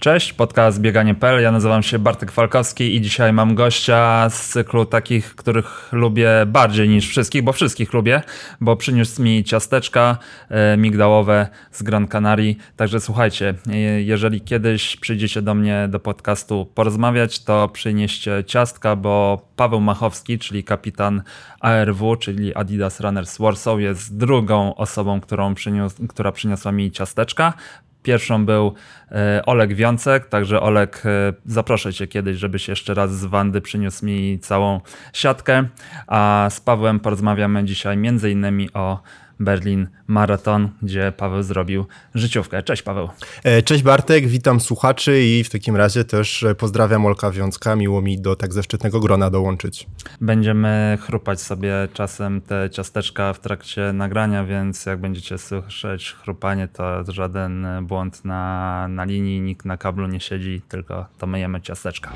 Cześć, podcast Bieganie.pl. Ja nazywam się Bartek Falkowski i dzisiaj mam gościa z cyklu takich, których lubię bardziej niż wszystkich, bo wszystkich lubię, bo przyniósł mi ciasteczka e, migdałowe z Gran Canaria. Także słuchajcie, e, jeżeli kiedyś przyjdziecie do mnie do podcastu porozmawiać, to przynieście ciastka, bo Paweł Machowski, czyli kapitan ARW, czyli Adidas Runners Warsaw, jest drugą osobą, którą przyniósł, która przyniosła mi ciasteczka. Pierwszą był e, Olek Wiącek, także Olek, e, zaproszę cię kiedyś, żebyś jeszcze raz z Wandy przyniósł mi całą siatkę, a z Pawłem porozmawiamy dzisiaj innymi o Berlin Maraton, gdzie Paweł zrobił życiówkę. Cześć Paweł. E, cześć Bartek, witam słuchaczy i w takim razie też pozdrawiam Olka Wiącka. Miło mi do tak zaszczytnego grona dołączyć. Będziemy chrupać sobie czasem te ciasteczka w trakcie nagrania, więc jak będziecie słyszeć chrupanie, to żaden błąd na, na linii, nikt na kablu nie siedzi, tylko to myjemy ciasteczka.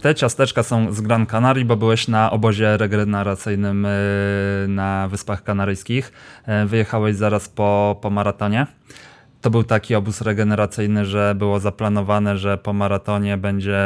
Te ciasteczka są z Gran Canaria, bo byłeś na obozie regeneracyjnym y, na Wyspach Kanaryjskich. Y, Wyjechałeś zaraz po, po maratonie. To był taki obóz regeneracyjny, że było zaplanowane, że po maratonie będzie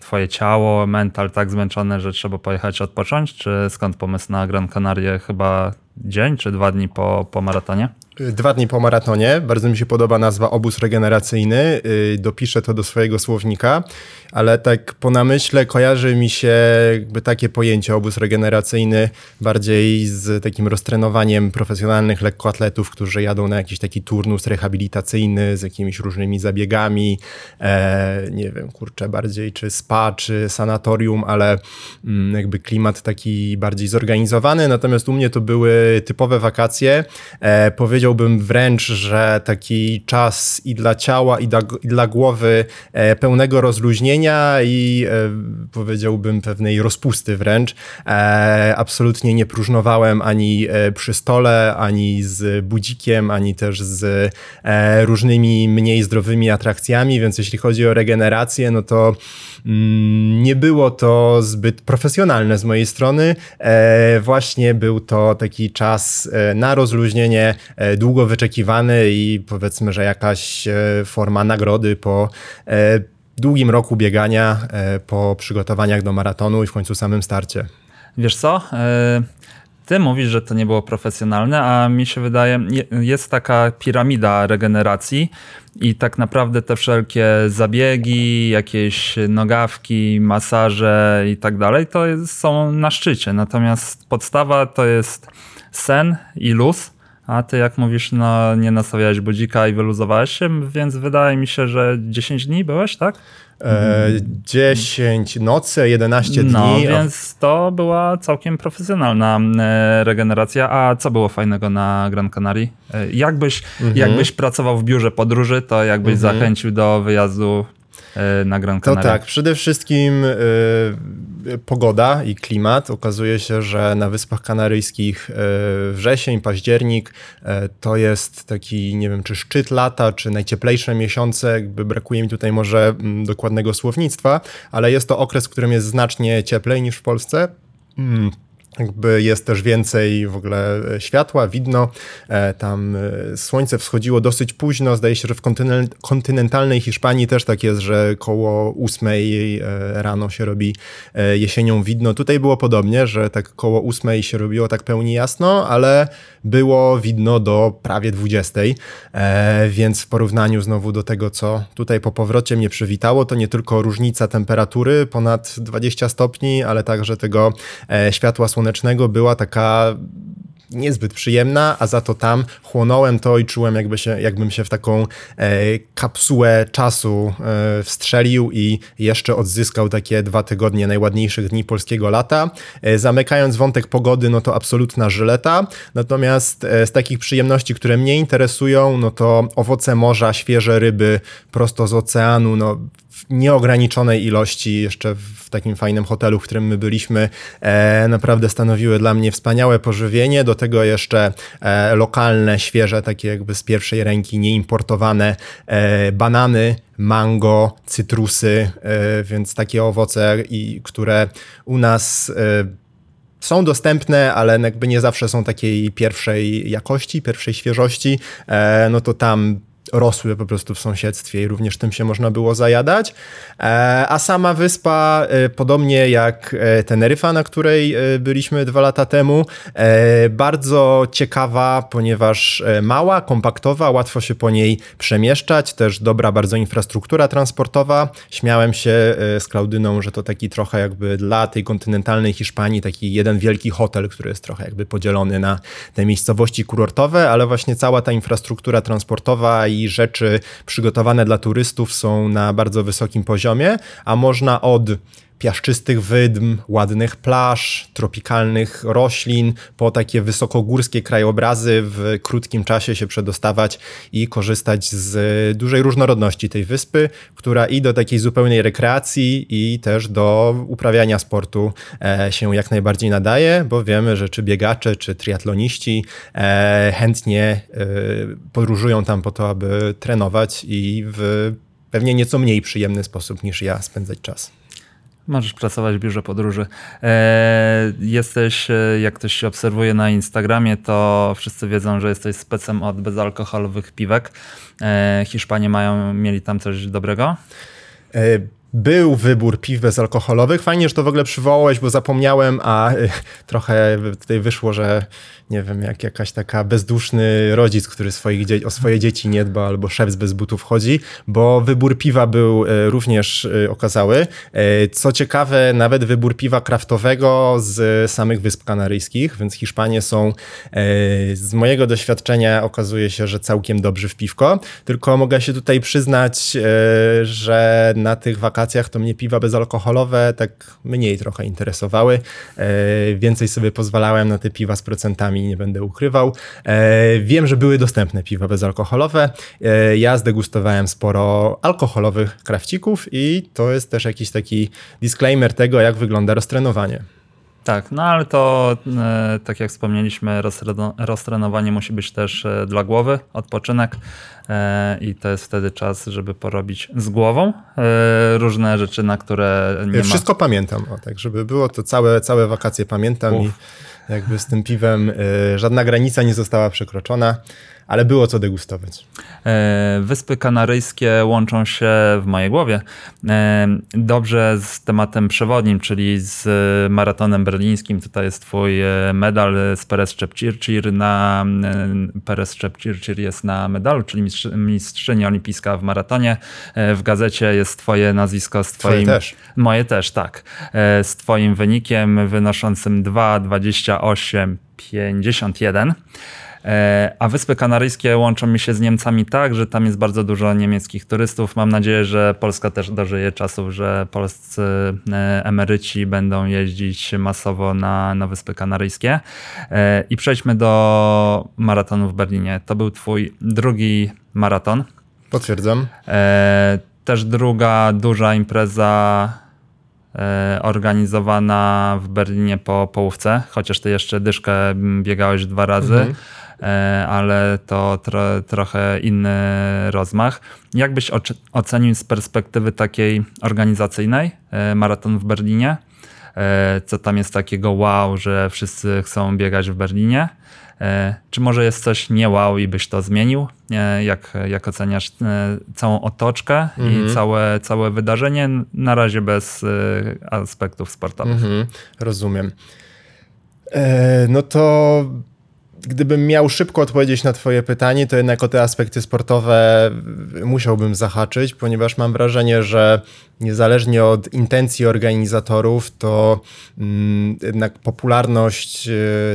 twoje ciało, mental tak zmęczone, że trzeba pojechać odpocząć? Czy skąd pomysł na Gran Canaria? Chyba dzień czy dwa dni po, po maratonie? Dwa dni po maratonie. Bardzo mi się podoba nazwa obóz regeneracyjny. Yy, Dopiszę to do swojego słownika, ale tak po namyśle kojarzy mi się jakby takie pojęcie obóz regeneracyjny bardziej z takim roztrenowaniem profesjonalnych lekkoatletów, którzy jadą na jakiś taki turnus rehabilitacyjny z jakimiś różnymi zabiegami. E, nie wiem, kurczę, bardziej czy spa, czy sanatorium, ale mm, jakby klimat taki bardziej zorganizowany. Natomiast u mnie to były typowe wakacje. E, powiedział powiedziałbym wręcz, że taki czas i dla ciała, i dla, i dla głowy e, pełnego rozluźnienia i e, powiedziałbym pewnej rozpusty wręcz. E, absolutnie nie próżnowałem ani e, przy stole, ani z budzikiem, ani też z e, różnymi mniej zdrowymi atrakcjami, więc jeśli chodzi o regenerację, no to mm, nie było to zbyt profesjonalne z mojej strony. E, właśnie był to taki czas na rozluźnienie, długo wyczekiwany i powiedzmy, że jakaś forma nagrody po długim roku biegania, po przygotowaniach do maratonu i w końcu samym starcie. Wiesz co? Ty mówisz, że to nie było profesjonalne, a mi się wydaje, jest taka piramida regeneracji i tak naprawdę te wszelkie zabiegi, jakieś nogawki, masaże i tak dalej, to są na szczycie. Natomiast podstawa to jest sen i luz a ty jak mówisz, no nie nastawiałeś budzika i wyluzowałeś się, więc wydaje mi się, że 10 dni byłeś, tak? E, 10 nocy, 11 dni. No, więc to była całkiem profesjonalna e, regeneracja. A co było fajnego na Gran Canaria? E, jakbyś, mhm. jakbyś pracował w biurze podróży, to jakbyś mhm. zachęcił do wyjazdu na Gran Canaria? To tak, przede wszystkim y, pogoda i klimat. Okazuje się, że na Wyspach Kanaryjskich y, wrzesień, październik y, to jest taki, nie wiem, czy szczyt lata, czy najcieplejsze miesiące. Jakby brakuje mi tutaj może m, dokładnego słownictwa, ale jest to okres, w którym jest znacznie cieplej niż w Polsce. Mm jakby jest też więcej w ogóle e, światła, widno. E, tam e, słońce wschodziło dosyć późno. Zdaje się, że w kontynentalnej Hiszpanii też tak jest, że koło ósmej rano się robi jesienią widno. Tutaj było podobnie, że tak koło ósmej się robiło tak pełni jasno, ale było widno do prawie dwudziestej. Więc w porównaniu znowu do tego, co tutaj po powrocie mnie przywitało, to nie tylko różnica temperatury ponad 20 stopni, ale także tego światła słonecznego słonecznego była taka niezbyt przyjemna, a za to tam chłonąłem to i czułem, jakby się, jakbym się w taką e, kapsułę czasu e, wstrzelił i jeszcze odzyskał takie dwa tygodnie najładniejszych dni polskiego lata. E, zamykając wątek pogody, no to absolutna żyleta. Natomiast e, z takich przyjemności, które mnie interesują, no to owoce morza, świeże ryby prosto z oceanu, no w nieograniczonej ilości, jeszcze w takim fajnym hotelu, w którym my byliśmy, e, naprawdę stanowiły dla mnie wspaniałe pożywienie. Do tego jeszcze e, lokalne, świeże, takie jakby z pierwszej ręki, nieimportowane e, banany, mango, cytrusy, e, więc takie owoce, które u nas e, są dostępne, ale jakby nie zawsze są takiej pierwszej jakości, pierwszej świeżości, e, no to tam rosły po prostu w sąsiedztwie i również tym się można było zajadać. E, a sama wyspa, e, podobnie jak e, Teneryfa, na której byliśmy dwa lata temu, bardzo ciekawa, ponieważ mała, kompaktowa, łatwo się po niej przemieszczać, też dobra bardzo infrastruktura transportowa. Śmiałem się z Klaudyną, że to taki trochę jakby dla tej kontynentalnej Hiszpanii taki jeden wielki hotel, który jest trochę jakby podzielony na te miejscowości kurortowe, ale właśnie cała ta infrastruktura transportowa i rzeczy przygotowane dla turystów są na bardzo wysokim poziomie, a można od piaszczystych wydm, ładnych plaż, tropikalnych roślin, po takie wysokogórskie krajobrazy w krótkim czasie się przedostawać i korzystać z dużej różnorodności tej wyspy, która i do takiej zupełnej rekreacji i też do uprawiania sportu e, się jak najbardziej nadaje, bo wiemy, że czy biegacze, czy triatloniści e, chętnie e, podróżują tam po to, aby trenować i w pewnie nieco mniej przyjemny sposób niż ja spędzać czas. Możesz pracować w biurze podróży. E, jesteś, e, jak ktoś się obserwuje na Instagramie, to wszyscy wiedzą, że jesteś specem od bezalkoholowych piwek. E, Hiszpanie mają, mieli tam coś dobrego? Był wybór piw bezalkoholowych. Fajnie, że to w ogóle przywołałeś, bo zapomniałem, a e, trochę tutaj wyszło, że nie wiem, jak jakaś taka bezduszny rodzic, który swoich o swoje dzieci nie dba albo szef bez butów chodzi, bo wybór piwa był e, również e, okazały. E, Co ciekawe, nawet wybór piwa kraftowego z samych Wysp Kanaryjskich, więc Hiszpanie są e, z mojego doświadczenia okazuje się, że całkiem dobrzy w piwko. Tylko mogę się tutaj przyznać, e, że na tych wakacjach to mnie piwa bezalkoholowe tak mniej trochę interesowały. E, Więcej sobie pozwalałem na te piwa z procentami, nie będę ukrywał. E, Wiem, że były dostępne piwa bezalkoholowe. E, Ja zdegustowałem sporo alkoholowych krawcików i to jest też jakiś taki disclaimer tego, jak wygląda roztrenowanie. Tak, no ale to, e, tak jak wspomnieliśmy, roztreno- roztrenowanie musi być też e, dla głowy, odpoczynek e, i to jest wtedy czas, żeby porobić z głową różne rzeczy, na które nie ma... Wszystko pamiętam, o, tak, żeby było to całe, całe wakacje pamiętam Uf. i jakby z tym piwem żadna granica nie została przekroczona, ale było co degustować. E, Wyspy Kanaryjskie łączą się w mojej głowie e, dobrze z tematem przewodnim, czyli z maratonem berlińskim. Tutaj jest twój e, medal z Perez Czepcircir. Na Perez Czepcircir jest na medalu, czyli mistrz, mistrzyni olimpijska w maratonie. W gazecie jest twoje nazwisko z Twoje twoim... też. Moje też, tak. Z twoim wynikiem wynoszącym 2,28,51. E, A Wyspy Kanaryjskie łączą mi się z Niemcami tak, że tam jest bardzo dużo niemieckich turystów. Mam nadzieję, że Polska też dożyje czasów, że polscy e, emeryci będą jeździć masowo na, na Wyspy Kanaryjskie. E, I przejdźmy do maratonu w Berlinie. To był twój drugi maraton. Potwierdzam. Też druga duża impreza organizowana w Berlinie po połówce, chociaż ty jeszcze dyszkę biegałeś dwa razy, Mhm. E, ale to tro, trochę inny rozmach. Jak byś oce- ocenił z perspektywy takiej organizacyjnej e, maraton w Berlinie? E, co tam jest takiego wow, że wszyscy chcą biegać w Berlinie? Czy może jest coś nie wow i byś to zmienił? Jak, jak oceniasz całą otoczkę i całe, całe wydarzenie? Na razie bez aspektów sportowych. Mhm, rozumiem. No to gdybym miał szybko odpowiedzieć na Twoje pytanie, to jednak o te aspekty sportowe musiałbym zahaczyć, ponieważ mam wrażenie, że niezależnie od intencji organizatorów, to mm, jednak popularność e,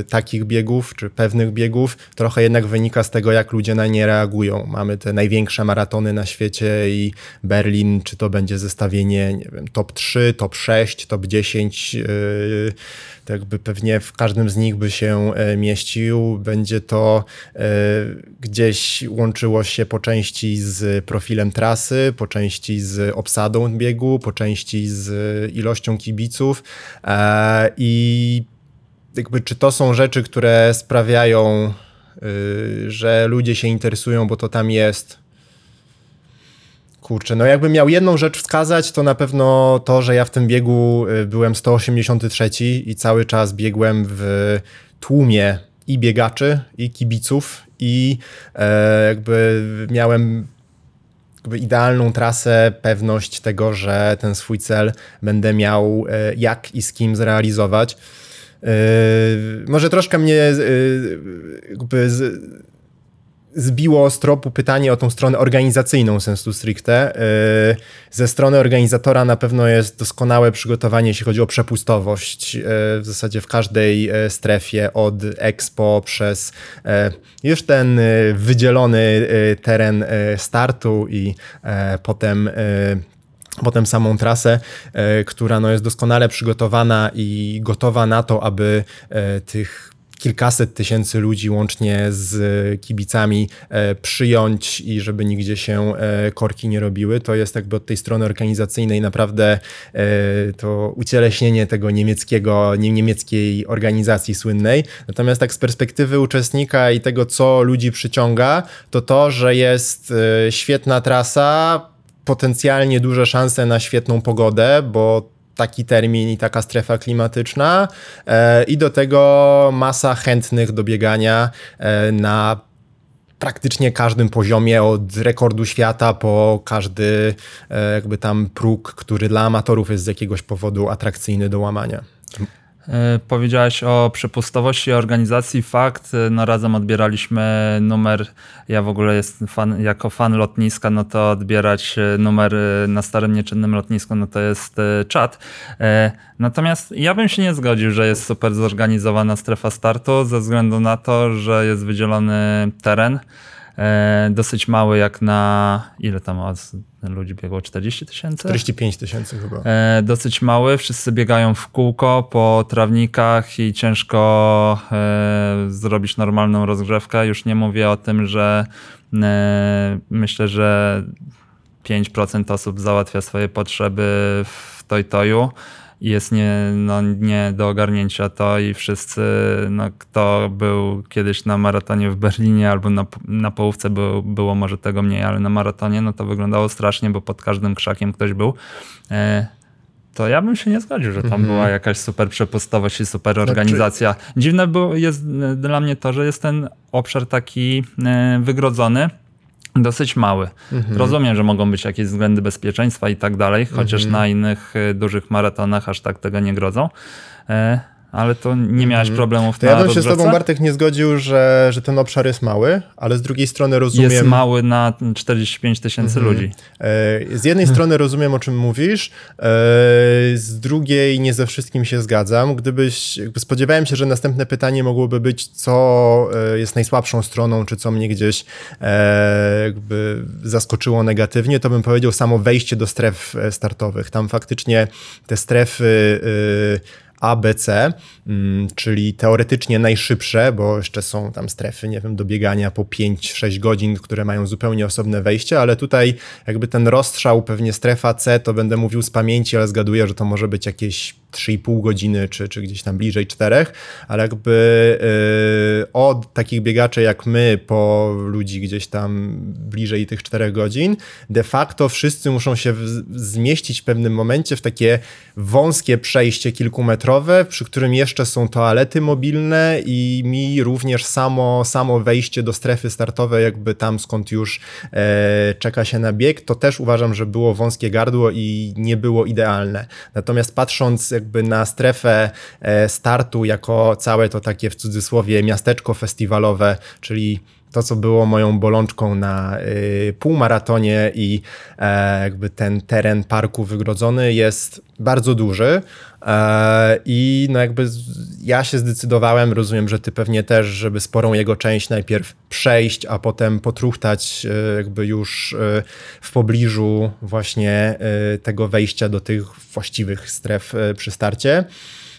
takich biegów czy pewnych biegów trochę jednak wynika z tego, jak ludzie na nie reagują. Mamy te największe maratony na świecie i Berlin, czy to będzie zestawienie, nie wiem, top 3, top 6, top 10, yy, to jakby pewnie w każdym z nich by się e, mieścił. Będzie to e, gdzieś łączyło się po części z profilem trasy, po części z obsadą biegu, po części z ilością kibiców e, i jakby czy to są rzeczy, które sprawiają, y, że ludzie się interesują, bo to tam jest. Kurczę, no jakbym miał jedną rzecz wskazać, to na pewno to, że ja w tym biegu y, byłem 183 i cały czas biegłem w tłumie i biegaczy, i kibiców, i e, jakby miałem jakby idealną trasę, pewność tego, że ten swój cel będę miał e, jak i z kim zrealizować. E, może troszkę mnie e, jakby z, zbiło z tropu pytanie o tą stronę organizacyjną sensu stricte. Yy, Ze strony organizatora na pewno jest doskonałe przygotowanie, jeśli chodzi o przepustowość. Yy, W zasadzie w każdej e, strefie od Expo przez już ten wydzielony teren startu i potem potem samą trasę, która no jest doskonale przygotowana i gotowa na to, aby tych kilkaset tysięcy ludzi łącznie z kibicami e, przyjąć i żeby nigdzie się e, korki nie robiły. To jest jakby od tej strony organizacyjnej naprawdę e, to ucieleśnienie tego niemieckiego, nie, niemieckiej organizacji słynnej. Natomiast tak z perspektywy uczestnika i tego, co ludzi przyciąga, to to, że jest świetna trasa, potencjalnie duże szanse na świetną pogodę, bo taki termin i taka strefa klimatyczna e, i do tego masa chętnych do biegania e, na praktycznie każdym poziomie, od rekordu świata po każdy e, jakby tam próg, który dla amatorów jest z jakiegoś powodu atrakcyjny do łamania. E, Powiedziałeś o przepustowości organizacji. Fakt, e, no razem odbieraliśmy numer. Ja w ogóle jestem fan, jako fan lotniska, no to odbierać e, numer na starym nieczynnym lotnisku, no to jest czat. Natomiast ja bym się nie zgodził, że jest super zorganizowana strefa startu, ze względu na to, że jest wydzielony teren. E, Dosyć mały, jak na ile tam od ludzi biegło? 40 tysięcy? 45 tysięcy chyba. E, dosyć mały, wszyscy biegają w kółko po trawnikach i ciężko e, zrobić normalną rozgrzewkę. Już nie mówię o tym, że myślę, że 5% osób załatwia swoje potrzeby w toj-toju i jest nie, no, nie do ogarnięcia to i wszyscy, no, kto był kiedyś na maratonie w Berlinie albo na, na połówce był, było może tego mniej, ale na maratonie no to wyglądało strasznie, bo pod każdym krzakiem ktoś był. E, to ja bym się nie zgodził, że tam była jakaś super przepustowość i super organizacja. Dziwne było, jest e, dla mnie to, że jest ten obszar taki e, wygrodzony, dosyć mały. Rozumiem, że mogą być jakieś względy bezpieczeństwa i tak dalej, chociaż na innych e, dużych maratonach aż tak tego nie grodzą. Ale to nie miałeś problemów To na ja bym się z tobą, Bartek, nie zgodził, że, że ten obszar jest mały, ale z drugiej strony rozumiem... Jest mały na 45 tysięcy ludzi. E, Z jednej strony rozumiem, o czym mówisz, e, z drugiej nie ze wszystkim się zgadzam. Gdybyś, spodziewałem się, że następne pytanie mogłoby być, co e, jest najsłabszą stroną, czy co mnie gdzieś jakby zaskoczyło negatywnie, to bym powiedział samo wejście do stref startowych. Tam faktycznie te strefy e, a, B, C, mm, czyli teoretycznie najszybsze, bo jeszcze są tam strefy, nie wiem, do biegania po 5-6 godzin, które mają zupełnie osobne wejście, ale tutaj jakby ten rozstrzał, pewnie strefa C, to będę mówił z pamięci, ale zgaduję, że to może być jakieś 3,5 godziny, czy, czy gdzieś tam bliżej 4, ale jakby yy, od takich biegaczy jak my, po ludzi gdzieś tam bliżej tych 4 godzin, de facto wszyscy muszą się w, zmieścić w pewnym momencie w takie wąskie przejście kilkumetrowe, przy którym jeszcze są toalety mobilne i mi również samo, samo wejście do strefy startowej, jakby tam skąd już e, czeka się na bieg, to też uważam, że było wąskie gardło i nie było idealne. Natomiast patrząc jakby na strefę e, startu jako całe to takie w cudzysłowie miasteczko festiwalowe, czyli to, co było moją bolączką na y, półmaratonie i e, jakby ten teren parku wygrodzony jest bardzo duży e, i no jakby ja się zdecydowałem, rozumiem, że ty pewnie też, żeby sporą jego część najpierw przejść, a potem potruchtać e, jakby już e, w pobliżu właśnie e, tego wejścia do tych właściwych stref przy starcie.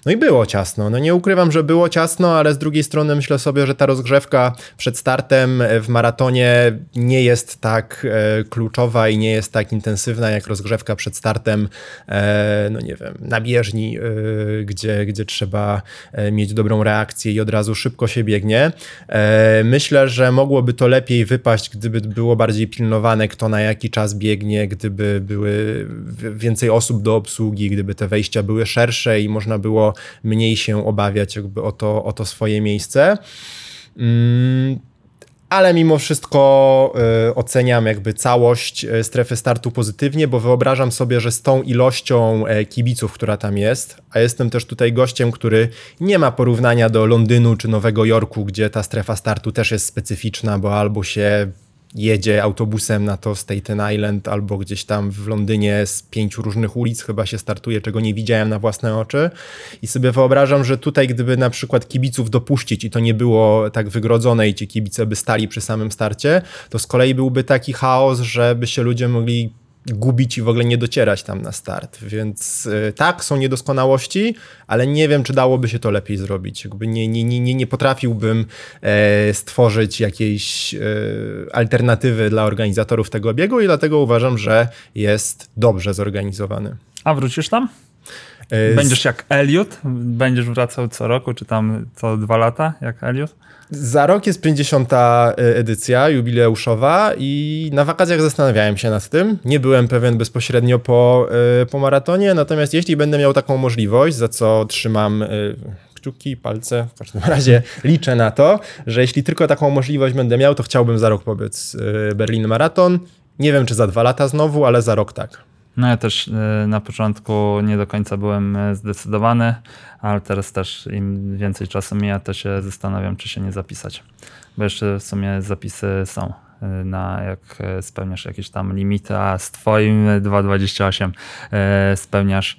No i było ciasno. No nie ukrywam, że było ciasno, ale z drugiej strony myślę sobie, że ta rozgrzewka przed startem w maratonie nie jest tak e, kluczowa i nie jest tak intensywna jak rozgrzewka przed startem, e, no nie wiem, na bieżni, e, gdzie, gdzie trzeba e, mieć dobrą reakcję i od razu szybko się biegnie. E, myślę, że mogłoby to lepiej wypaść, gdyby było bardziej pilnowane, kto na jaki czas biegnie, gdyby były więcej osób do obsługi, gdyby te wejścia były szersze i można było mniej się obawiać jakby o to, o to swoje miejsce. Mm, ale mimo wszystko y, oceniam jakby całość y, strefy startu pozytywnie, bo wyobrażam sobie, że z tą ilością e, kibiców, która tam jest, a jestem też tutaj gościem, który nie ma porównania do Londynu czy Nowego Jorku, gdzie ta strefa startu też jest specyficzna, bo albo się jedzie autobusem na to Staten Island, albo gdzieś tam w Londynie z pięciu różnych ulic chyba się startuje, czego nie widziałem na własne oczy. I sobie wyobrażam, że tutaj gdyby na przykład kibiców dopuścić i to nie było tak wygrodzone i ci kibice by stali przy samym starcie, to z kolei byłby taki chaos, żeby się ludzie mogli gubić i w ogóle nie docierać tam na start. Więc y, tak, są niedoskonałości, ale nie wiem, czy dałoby się to lepiej zrobić. Jakby nie, nie, nie, nie, nie potrafiłbym e, stworzyć jakiejś e, alternatywy dla organizatorów tego biegu i dlatego uważam, że jest dobrze zorganizowany. A wrócisz tam? E, Będziesz jak Elliot? Będziesz wracał co roku, czy tam co dwa lata, jak Elliot? Za rok jest 50. edycja jubileuszowa i na wakacjach zastanawiałem się nad tym. Nie byłem pewien bezpośrednio po, e, po maratonie, natomiast jeśli będę miał taką możliwość, za co trzymam e, kciuki, palce, w każdym razie liczę na to, że jeśli tylko taką możliwość będę miał, to chciałbym za rok pobiec e, Berlin Maraton. Nie wiem, czy za dwa lata znowu, ale za rok tak. No ja też y, na początku nie do końca byłem y, zdecydowany, ale teraz też im więcej czasu mija, to się zastanawiam, czy się nie zapisać. Bo jeszcze w sumie zapisy są y, na jak spełniasz jakieś tam limity, a z twoim y, 2.28 y, spełniasz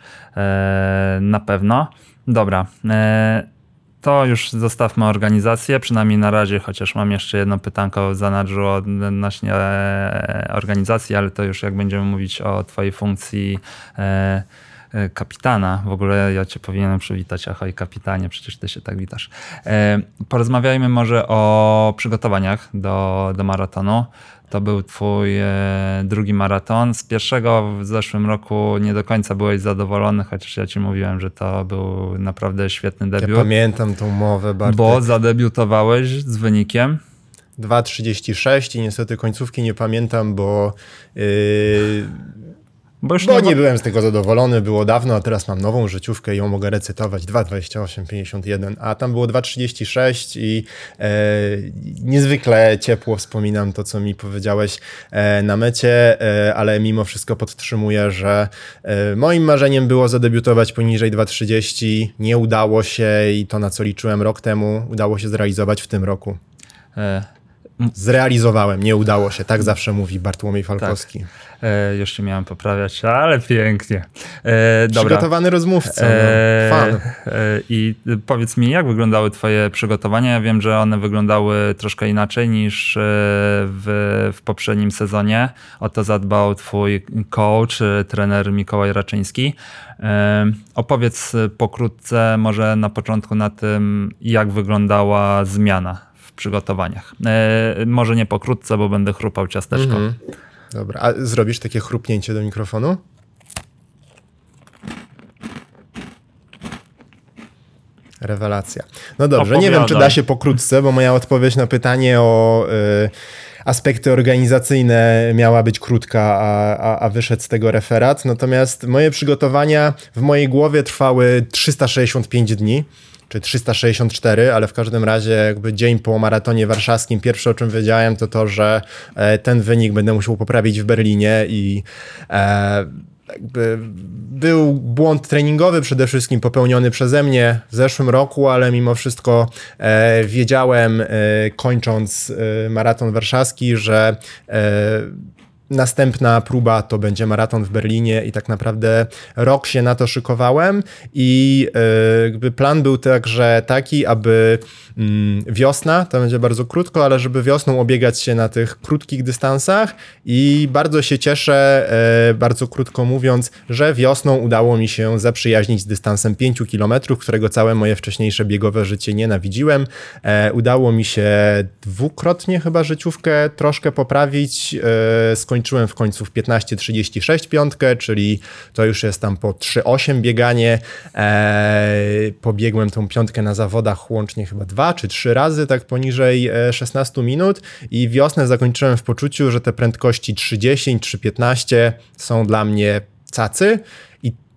na pewno. Dobra. To już zostawmy organizację, przynajmniej na razie, chociaż mam jeszcze jedno pytanko w zanadrzu odnośnie e, organizacji, ale to już jak będziemy mówić o twojej funkcji e, e, kapitana. W ogóle ja cię powinienem przywitać, ahoj kapitanie, przecież ty się tak witasz. Porozmawiajmy może o przygotowaniach do, do maratonu. To był twój e, drugi maraton. Z pierwszego w zeszłym roku nie do końca byłeś zadowolony, chociaż ja ci mówiłem, że to był naprawdę świetny Ja debiut. pamiętam tą mowę bardzo. Bo zadebiutowałeś z wynikiem 2.36 i niestety końcówki nie pamiętam, bo, yy, Bo już bo nie, nie byłem z tego zadowolony, było dawno, a teraz mam nową życiówkę i ją mogę recytować. 2.28.51, a tam było 2.36 i e, niezwykle ciepło wspominam to, co mi powiedziałeś e, na mecie, e, ale mimo wszystko podtrzymuję, że e, moim marzeniem było zadebiutować poniżej 2.30, nie udało się i to, na co liczyłem rok temu, udało się zrealizować w tym roku. E, Zrealizowałem, nie udało się, tak zawsze mówi Bartłomiej Falkowski. e, już się miałem poprawiać, ale pięknie. E, dobra. Przygotowany rozmówca, no, E, fan. e, I powiedz mi, jak wyglądały Twoje przygotowania? Ja wiem, że one wyglądały troszkę inaczej niż e, w, w poprzednim sezonie. O to zadbał Twój coach, e, trener Mikołaj Raczyński. E, Opowiedz pokrótce, może na początku, na tym, jak wyglądała zmiana przygotowaniach. E, Może nie pokrótce, bo będę chrupał ciasteczko. Mhm. Dobra, a zrobisz takie chrupnięcie do mikrofonu? Rewelacja. No dobrze, nie wiem, czy da się pokrótce, bo moja odpowiedź na pytanie o y, aspekty organizacyjne miała być krótka, a, a, a wyszedł z tego referat. Natomiast moje przygotowania w mojej głowie trwały 365 dni czy 364, ale w każdym razie jakby dzień po maratonie warszawskim pierwsze o czym wiedziałem to to, że e, ten wynik będę musiał poprawić w Berlinie i e, był błąd treningowy przede wszystkim popełniony przeze mnie w zeszłym roku, ale mimo wszystko e, wiedziałem e, kończąc e, maraton warszawski, że e, Następna próba to będzie maraton w Berlinie i tak naprawdę rok się na to szykowałem i e, jakby plan był także taki, aby mm, wiosna, to będzie bardzo krótko, ale żeby wiosną obiegać się na tych krótkich dystansach i bardzo się cieszę, e, bardzo krótko mówiąc, że wiosną udało mi się zaprzyjaźnić z dystansem 5 km, którego całe moje wcześniejsze biegowe życie nienawidziłem. E, udało mi się dwukrotnie chyba życiówkę troszkę poprawić, skończyłem w końcu w 15.36 piątkę, czyli to już jest tam po 3.8 bieganie. Eee, pobiegłem tą piątkę na zawodach łącznie chyba dwa czy trzy razy, tak poniżej e, 16 minut i wiosnę zakończyłem w poczuciu, że te prędkości 3.10, 3.15 są dla mnie cacy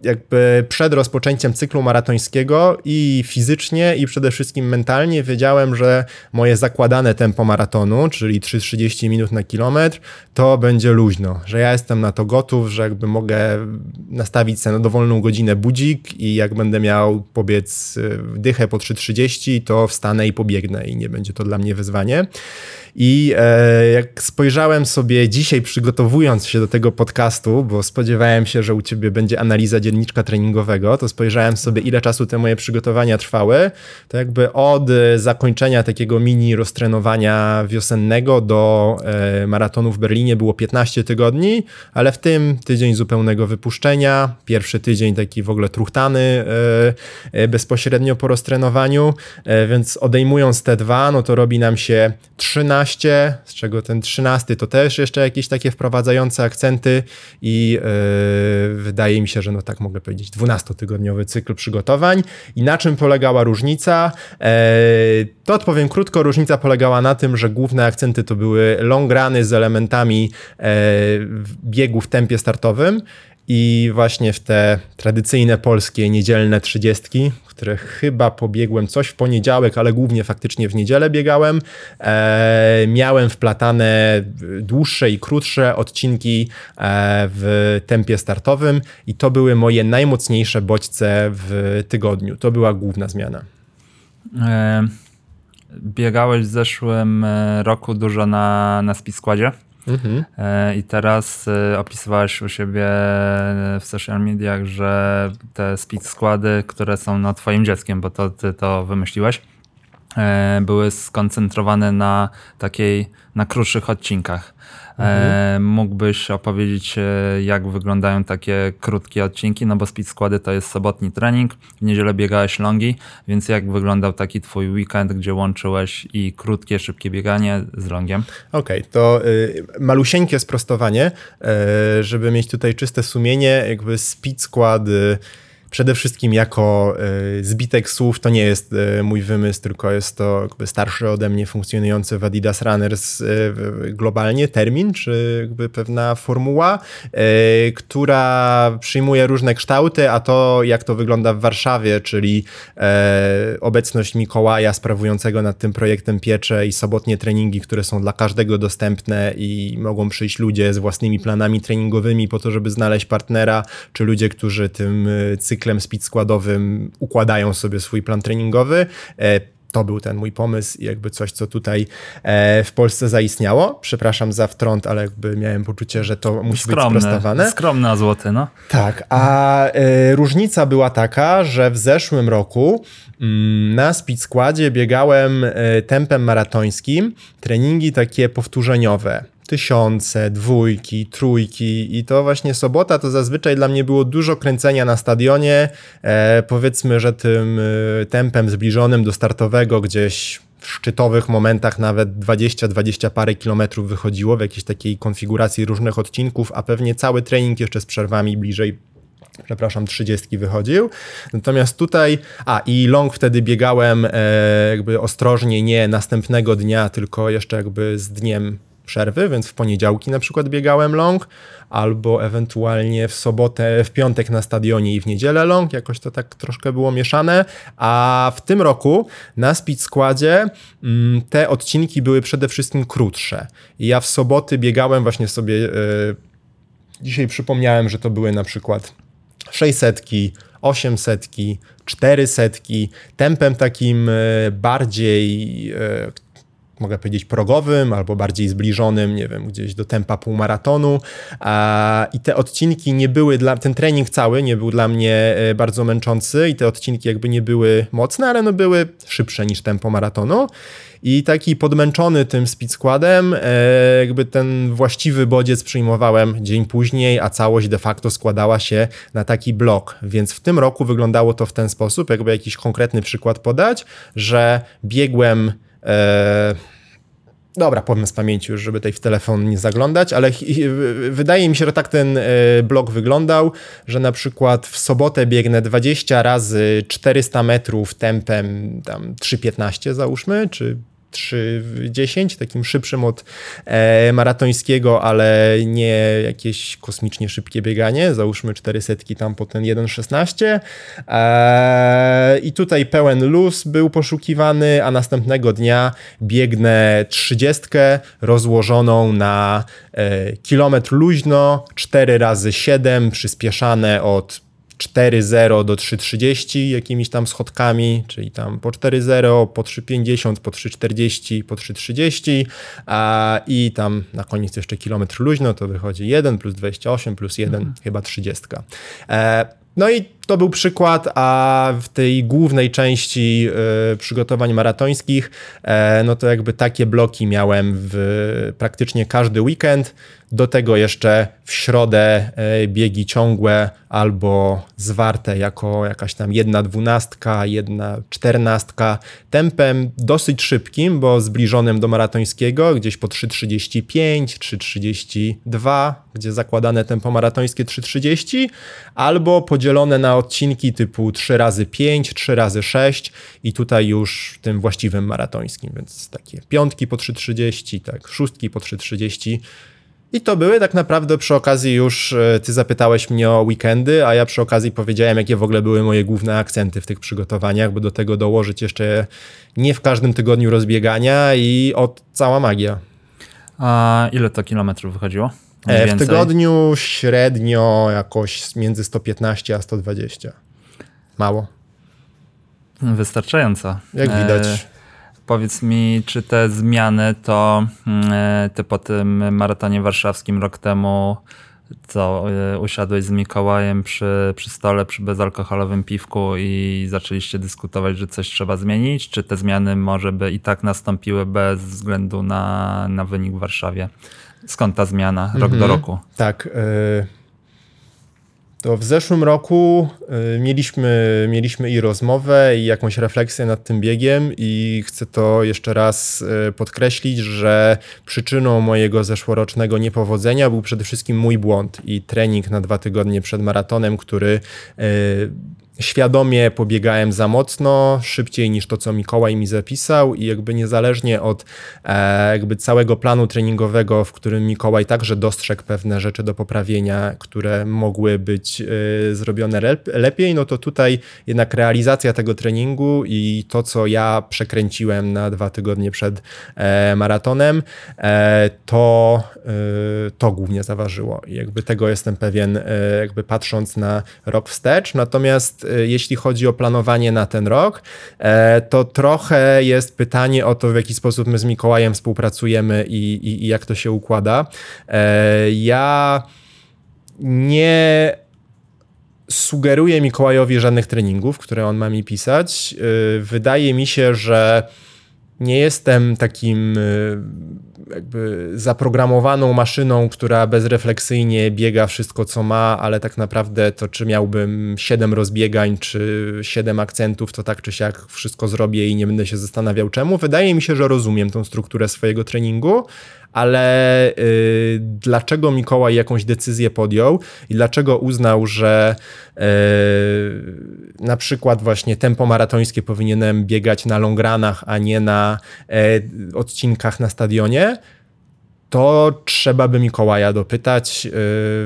jakby przed rozpoczęciem cyklu maratońskiego i fizycznie, i przede wszystkim mentalnie wiedziałem, że moje zakładane tempo maratonu, czyli 3,30 minut na kilometr, to będzie luźno, że ja jestem na to gotów, że jakby mogę nastawić sobie na dowolną godzinę budzik i jak będę miał pobiec y, dychę po 3,30, to wstanę i pobiegnę i nie będzie to dla mnie wyzwanie. I e, jak spojrzałem sobie dzisiaj, przygotowując się do tego podcastu, bo spodziewałem się, że u ciebie będzie analiza dzienniczka treningowego, to spojrzałem sobie, ile czasu te moje przygotowania trwały. To jakby od e, zakończenia takiego mini roztrenowania wiosennego do e, maratonu w Berlinie było 15 tygodni, ale w tym tydzień zupełnego wypuszczenia, pierwszy tydzień taki w ogóle truchtany e, e, bezpośrednio po roztrenowaniu, e, więc odejmując te dwa, no to robi nam się 13 z czego ten 13 to też jeszcze jakieś takie wprowadzające akcenty i yy, wydaje mi się, że no tak mogę powiedzieć 12-tygodniowy cykl przygotowań. I na czym polegała różnica? Yy, to odpowiem krótko, różnica polegała na tym, że główne akcenty to były long runy z elementami yy, biegu w tempie startowym i właśnie w te tradycyjne polskie niedzielne trzydziestki, które chyba pobiegłem coś w poniedziałek, ale głównie faktycznie w niedzielę biegałem, e, miałem wplatane dłuższe i krótsze odcinki e, w tempie startowym i to były moje najmocniejsze bodźce w tygodniu. To była główna zmiana. E, biegałeś w zeszłym e, roku dużo na, na Speed Mhm. E, I teraz e, opisywałeś u siebie w social mediach, że te speed składy, które są no, twoim dzieckiem, bo to ty to wymyśliłeś, e, były skoncentrowane na takiej, na krótszych odcinkach. E, mógłbyś opowiedzieć, jak wyglądają takie krótkie odcinki, no bo speed składy to jest sobotni trening, w niedzielę biegałeś longi, więc jak wyglądał taki twój weekend, gdzie łączyłeś i krótkie, szybkie bieganie z longiem? Okej, okay, to y, malusieńkie sprostowanie, y, żeby mieć tutaj czyste sumienie, jakby speed skład y, przede wszystkim jako y, zbitek słów to nie jest y, mój wymysł, tylko jest to starszy ode mnie funkcjonujący w Adidas Runners y, globalnie termin, czy jakby pewna formuła, która przyjmuje różne kształty, a to jak to wygląda w Warszawie, czyli obecność Mikołaja sprawującego nad tym projektem piecze i sobotnie treningi, które są dla każdego dostępne i mogą przyjść ludzie z własnymi planami treningowymi po to, żeby znaleźć partnera, czy ludzie, którzy tym cyklem cyklem speed składowym układają sobie swój plan treningowy. E, to był ten mój pomysł i jakby coś, co tutaj e, w Polsce zaistniało. Przepraszam za wtrąd, ale jakby miałem poczucie, że to musi skromne, być sprostowane. Skromne złoty, no. Tak, a e, różnica była taka, że w zeszłym roku mm, na speed składzie biegałem tempem maratońskim treningi takie powtórzeniowe tysiące, dwójki, trójki i to właśnie sobota to zazwyczaj dla mnie było dużo kręcenia na stadionie, e, powiedzmy, że tym e, tempem zbliżonym do startowego gdzieś w szczytowych momentach nawet 20-20 parę kilometrów wychodziło w jakiejś takiej konfiguracji różnych odcinków, a pewnie cały trening jeszcze z przerwami bliżej przepraszam, 30 wychodził. Natomiast tutaj, a i long wtedy biegałem e, jakby ostrożnie, nie następnego dnia, tylko jeszcze jakby z dniem przerwy, więc w poniedziałki na przykład biegałem long, albo ewentualnie w sobotę, w piątek na stadionie i w niedzielę long, jakoś to tak troszkę było mieszane, a w tym roku na speed składzie mm, te odcinki były przede wszystkim krótsze. Ja w soboty biegałem właśnie sobie, yy, dzisiaj przypomniałem, że to były na przykład 600, 800, 400, tempem takim e, bardziej e, mogę powiedzieć, progowym albo bardziej zbliżonym, nie wiem, gdzieś do tempa półmaratonu. I te odcinki nie były dla, ten trening cały nie był dla mnie e, bardzo męczący i te odcinki jakby nie były mocne, ale no były szybsze niż tempo maratonu. I taki podmęczony tym speed składem, e, jakby ten właściwy bodziec przyjmowałem dzień później, a całość de facto składała się na taki blok. Więc w tym roku wyglądało to w ten sposób, jakby jakiś konkretny przykład podać, że biegłem. E, Dobra, powiem z pamięci już, żeby tutaj w telefon nie zaglądać, ale wydaje mi się, że tak ten e, blok wyglądał, że na przykład w sobotę biegnę 20 razy 400 metrów tempem tam 3,15 załóżmy, czy 3,10, takim szybszym od e, maratońskiego, ale nie jakieś kosmicznie szybkie bieganie, załóżmy 400 tam po ten 1,16 e, i tutaj pełen luz był poszukiwany, a następnego dnia biegnę 30 rozłożoną na e, kilometr luźno, 4 razy 7 przyspieszane od 4.0 do 3.30 jakimiś tam schodkami, czyli tam po 4.0, po 3.50, po 3.40, po 3.30 a, i tam na koniec jeszcze kilometr luźno, to wychodzi 1 plus 28 plus 1, chyba 30. E, no i to był przykład, a w tej głównej części e, przygotowań maratońskich, e, no to jakby takie bloki miałem w praktycznie każdy weekend. Do tego jeszcze w środę e, biegi ciągłe albo zwarte jako jakaś tam jedna dwunastka, jedna czternastka tempem dosyć szybkim, bo zbliżonym do maratońskiego, gdzieś po 3.35, 3.32, gdzie zakładane tempo maratońskie 3.30, albo podzielone na odcinki typu 3 razy 5, 3 razy 6 i tutaj już tym właściwym maratońskim, więc takie piątki po 3.30, tak, szóstki po 3.30. I to były tak naprawdę przy okazji już, e, ty zapytałeś mnie o weekendy, a ja przy okazji powiedziałem, jakie w ogóle były moje główne akcenty w tych przygotowaniach, bo do tego dołożyć jeszcze nie w każdym tygodniu rozbiegania i od cała magia. A ile to kilometrów wychodziło? E, W tygodniu średnio jakoś między 115 a 120. Mało, Wystarczająco. jak E, widać. Powiedz mi, czy te zmiany to mm, e, ty po tym maratonie warszawskim rok temu, co e, usiadłeś z Mikołajem przy, przy stole, przy bezalkoholowym piwku i zaczęliście dyskutować, że coś trzeba zmienić? Czy te zmiany może by i tak nastąpiły bez względu na, na wynik w Warszawie? Skąd ta zmiana rok do roku? Tak. e, To w zeszłym roku e, mieliśmy, mieliśmy i rozmowę, i jakąś refleksję nad tym biegiem, i chcę to jeszcze raz e, podkreślić, że przyczyną mojego zeszłorocznego niepowodzenia był przede wszystkim mój błąd i trening na dwa tygodnie przed maratonem, który świadomie pobiegałem za mocno, szybciej niż to, co Mikołaj mi zapisał i jakby niezależnie od e, jakby całego planu treningowego, w którym Mikołaj także dostrzegł pewne rzeczy do poprawienia, które mogły być e, zrobione lep- lepiej, no to tutaj jednak realizacja tego treningu i to, co ja przekręciłem na dwa tygodnie przed e, maratonem, e, to, e, to głównie zaważyło. I jakby tego jestem pewien, e, jakby patrząc na rok wstecz. Natomiast jeśli chodzi o planowanie na ten rok, e, to trochę jest pytanie o to, w jaki sposób my z Mikołajem współpracujemy i, i, i jak to się układa. E, Ja nie sugeruję Mikołajowi żadnych treningów, które on ma mi pisać. Wydaje mi się, że nie jestem takim jakby zaprogramowaną maszyną, która bezrefleksyjnie biega wszystko, co ma, ale tak naprawdę to, czy miałbym 7 rozbiegań, czy 7 akcentów, to tak czy siak wszystko zrobię i nie będę się zastanawiał czemu. Wydaje mi się, że rozumiem tą strukturę swojego treningu, ale y, dlaczego Mikołaj jakąś decyzję podjął i dlaczego uznał, że y, na przykład właśnie tempo maratońskie powinienem biegać na longranach, a nie na y, odcinkach na stadionie, to trzeba by Mikołaja dopytać. Yy,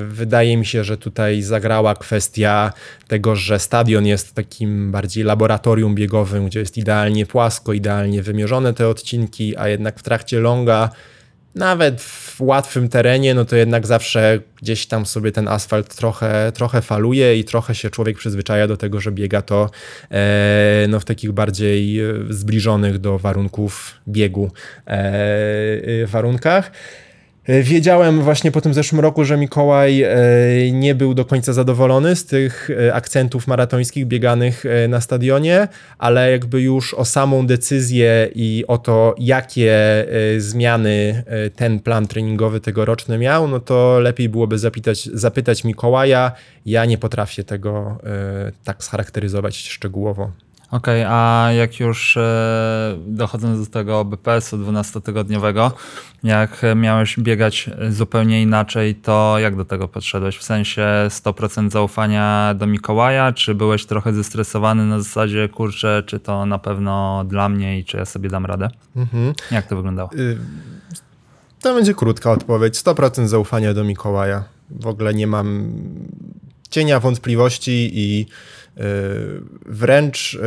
Wydaje mi się, że tutaj zagrała kwestia tego, że stadion jest takim bardziej laboratorium biegowym, gdzie jest idealnie płasko, idealnie wymierzone te odcinki, a jednak w trakcie longa nawet w łatwym terenie, no to jednak zawsze gdzieś tam sobie ten asfalt trochę, trochę faluje i trochę się człowiek przyzwyczaja do tego, że biega to e, no, w takich bardziej e, zbliżonych do warunków biegu e, e, warunkach. E, Wiedziałem właśnie po tym zeszłym roku, że Mikołaj e, nie był do końca zadowolony z tych e, akcentów maratońskich bieganych na stadionie, ale jakby już o samą decyzję i o to, jakie zmiany ten plan treningowy tegoroczny miał, no to lepiej byłoby zapytać, zapytać Mikołaja. Ja nie potrafię tego tak scharakteryzować szczegółowo. Okej, a jak już e, dochodząc do tego BPS-u 12-tygodniowego, jak miałeś biegać zupełnie inaczej, to jak do tego podszedłeś? W sensie 100% zaufania do Mikołaja, czy byłeś trochę zestresowany na zasadzie, kurczę, czy to na pewno dla mnie i czy ja sobie dam radę? Jak to wyglądało? Y, To będzie krótka odpowiedź. 100% zaufania do Mikołaja. W ogóle nie mam cienia wątpliwości i wręcz y,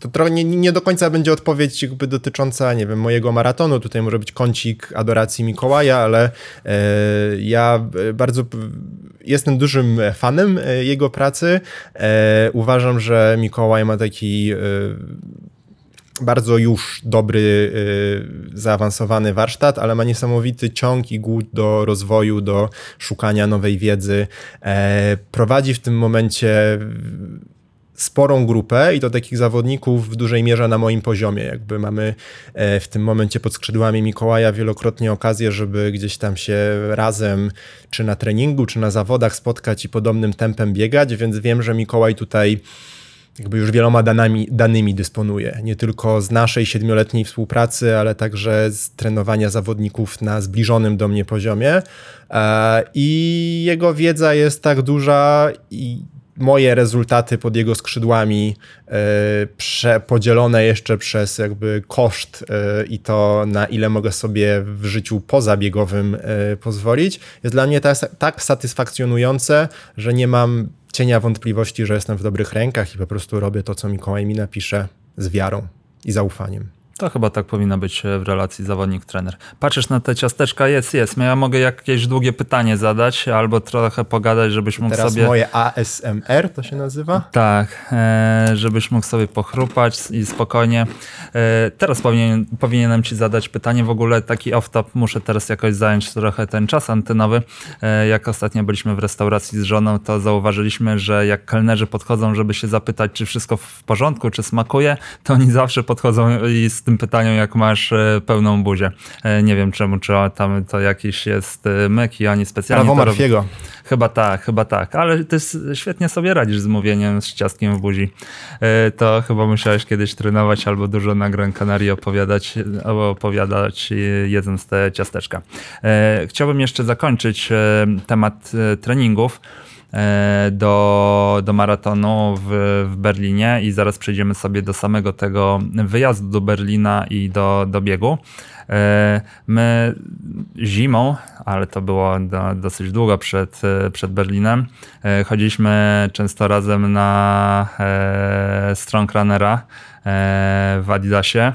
to trochę nie, nie do końca będzie odpowiedź jakby dotycząca, nie wiem, mojego maratonu. Tutaj może być kącik adoracji Mikołaja, ale y, ja bardzo p- jestem dużym fanem jego pracy. E, Uważam, że Mikołaj ma taki y, bardzo już dobry, y, zaawansowany warsztat, ale ma niesamowity ciąg i głód do rozwoju, do szukania nowej wiedzy. E, prowadzi w tym momencie sporą grupę i to takich zawodników w dużej mierze na moim poziomie. Jakby mamy e, w tym momencie pod skrzydłami Mikołaja wielokrotnie okazję, żeby gdzieś tam się razem, czy na treningu, czy na zawodach spotkać i podobnym tempem biegać, więc wiem, że Mikołaj tutaj jakby już wieloma danami, danymi dysponuje. Nie tylko z naszej siedmioletniej współpracy, ale także z trenowania zawodników na zbliżonym do mnie poziomie. E, I jego wiedza jest tak duża i moje rezultaty pod jego skrzydłami e, podzielone jeszcze przez jakby koszt e, i to na ile mogę sobie w życiu pozabiegowym pozwolić jest dla mnie tak, tak satysfakcjonujące, że nie mam cienia wątpliwości, że jestem w dobrych rękach i po prostu robię to, co Mikołaj mi napisze z wiarą i zaufaniem. To chyba tak powinno być w relacji zawodnik-trener. Patrzysz na te ciasteczka, jest, jest. Ja mogę jakieś długie pytanie zadać albo trochę pogadać, żebyś mógł Teraz sobie... moje ASMR to się nazywa? Tak, e, żebyś mógł sobie pochrupać i spokojnie. E, teraz powinien, powinienem ci zadać pytanie, w ogóle taki off-top, muszę teraz jakoś zająć trochę ten czas antenowy. E, jak ostatnio byliśmy w restauracji z żoną, to zauważyliśmy, że jak kelnerzy podchodzą, żeby się zapytać, czy wszystko w porządku, czy smakuje, to oni zawsze podchodzą i z tym pytaniem, jak masz e, pełną buzię. E, nie wiem czemu, czy tam to jakiś jest e, myk i oni specjalnie Prawo. Marfiego. Chyba tak, chyba tak, ale ty świetnie sobie radzisz z mówieniem z ciastkiem w buzi. To chyba musiałeś kiedyś trenować albo dużo na Gran Canaria opowiadać, albo opowiadać jedząc te ciasteczka. Chciałbym jeszcze zakończyć temat treningów do, do maratonu w, w Berlinie i zaraz przejdziemy sobie do samego tego wyjazdu do Berlina i do, do biegu. E, My zimą, ale to było do, dosyć długo przed, e, przed Berlinem, e, chodziliśmy często razem na e, Strong Runnera e, w Adidasie.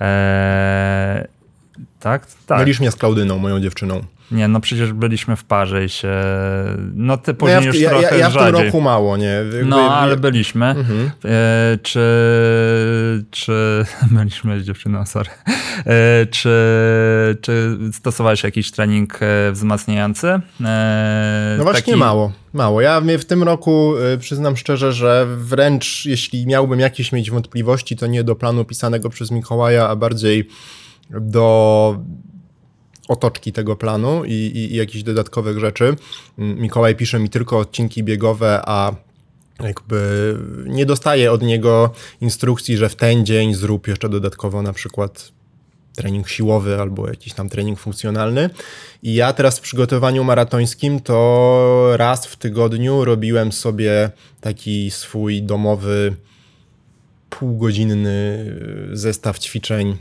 E, tak? Tak. Mylisz mnie z Klaudyną, moją dziewczyną. Nie, no przecież byliśmy w parze i się... No ty No później ja, w, już ja, trochę ja, ja w tym rzadziej. roku mało, nie? Jakby- No, ale byliśmy. Mhm. E, czy, czy byliśmy z dziewczyną, sorry. E, czy, czy stosowałeś jakiś trening e, wzmacniający? E, No właśnie taki- mało, mało. Ja w tym roku y, przyznam szczerze, że wręcz jeśli miałbym jakieś mieć wątpliwości, to nie do planu pisanego przez Mikołaja, a bardziej do otoczki tego planu i, i, i jakichś dodatkowych rzeczy. Mm, Mikołaj pisze mi tylko odcinki biegowe, a jakby nie dostaję od niego instrukcji, że w ten dzień zrób jeszcze dodatkowo na przykład trening siłowy albo jakiś tam trening funkcjonalny. I ja teraz w przygotowaniu maratońskim to raz w tygodniu robiłem sobie taki swój domowy półgodzinny zestaw ćwiczeń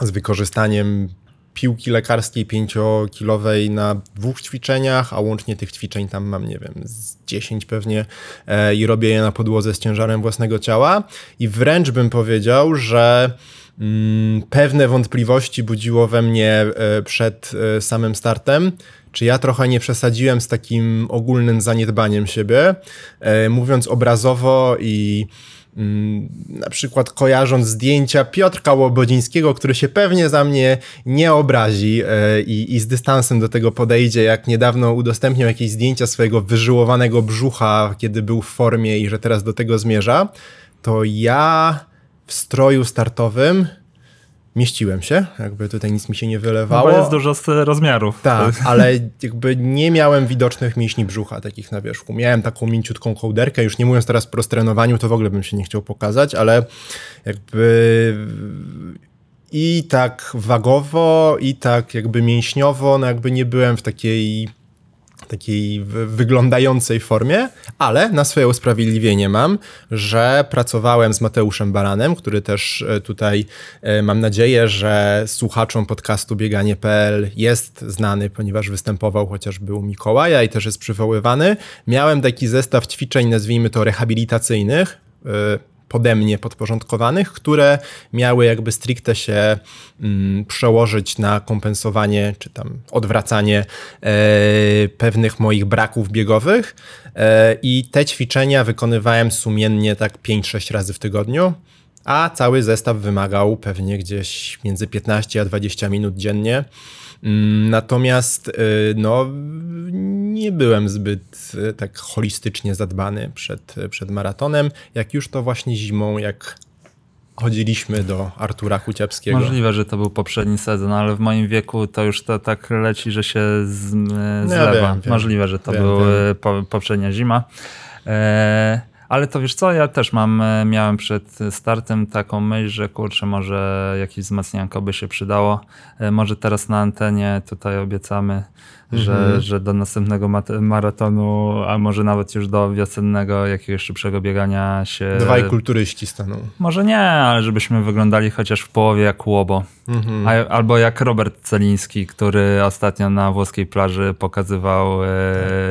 z wykorzystaniem piłki lekarskiej pięciokilowej na dwóch ćwiczeniach, a łącznie tych ćwiczeń tam mam, nie wiem, z 10 pewnie e, i robię je na podłodze z ciężarem własnego ciała. I wręcz bym powiedział, że mm, pewne wątpliwości budziło we mnie e, przed e, samym startem. Czy ja trochę nie przesadziłem z takim ogólnym zaniedbaniem siebie? E, mówiąc obrazowo i na przykład kojarząc zdjęcia Piotrka Łobodzińskiego, który się pewnie za mnie nie obrazi e, i, i z dystansem do tego podejdzie, jak niedawno udostępnił jakieś zdjęcia swojego wyżyłowanego brzucha, kiedy był w formie i że teraz do tego zmierza, to ja w stroju startowym mieściłem się, jakby tutaj nic mi się nie No wylewało. bo jest dużo z rozmiarów. Tak, ale jakby nie miałem widocznych mięśni brzucha takich na wierzchu. Miałem taką mięciutką kołderkę, już nie mówiąc teraz po roztrenowaniu, to w ogóle bym się nie chciał pokazać, ale jakby i tak wagowo, i tak jakby mięśniowo, no jakby nie byłem w takiej takiej wy- wyglądającej formie, ale na swoje usprawiedliwienie mam, że pracowałem z Mateuszem Baranem, który też e, tutaj e, mam nadzieję, że słuchaczom podcastu bieganie.pl jest znany, ponieważ występował chociażby u Mikołaja i też jest przywoływany. Miałem taki zestaw ćwiczeń, nazwijmy to rehabilitacyjnych, e, pode mnie podporządkowanych, które miały jakby stricte się mm, przełożyć na kompensowanie czy tam odwracanie e, pewnych moich braków biegowych. E, I te ćwiczenia wykonywałem sumiennie tak 5-6 razy w tygodniu. A cały zestaw wymagał pewnie gdzieś między 15 a 20 minut dziennie. Mm, Natomiast y, no, nie byłem zbyt y, tak holistycznie zadbany przed, przed maratonem. Jak już to właśnie zimą, jak chodziliśmy do Artura Kuciapskiego. Możliwe, że to był poprzedni sezon, ale w moim wieku to już to tak leci, że się z, No zlewa. wiem, wiem. Możliwe, że to była po, poprzednia zima. E, ale to wiesz co, ja też mam, e, miałem przed startem taką myśl, że kurczę, może jakieś wzmacnianko by się przydało. E, może teraz na antenie tutaj obiecamy, że, Mhm. że do następnego maratonu, a może nawet już do wiosennego jakiegoś szybszego biegania się... Dwaj kulturyści staną. Może nie, ale żebyśmy wyglądali chociaż w połowie jak łobo. Mhm. A, albo jak Robert Celiński, który ostatnio na włoskiej plaży pokazywał e,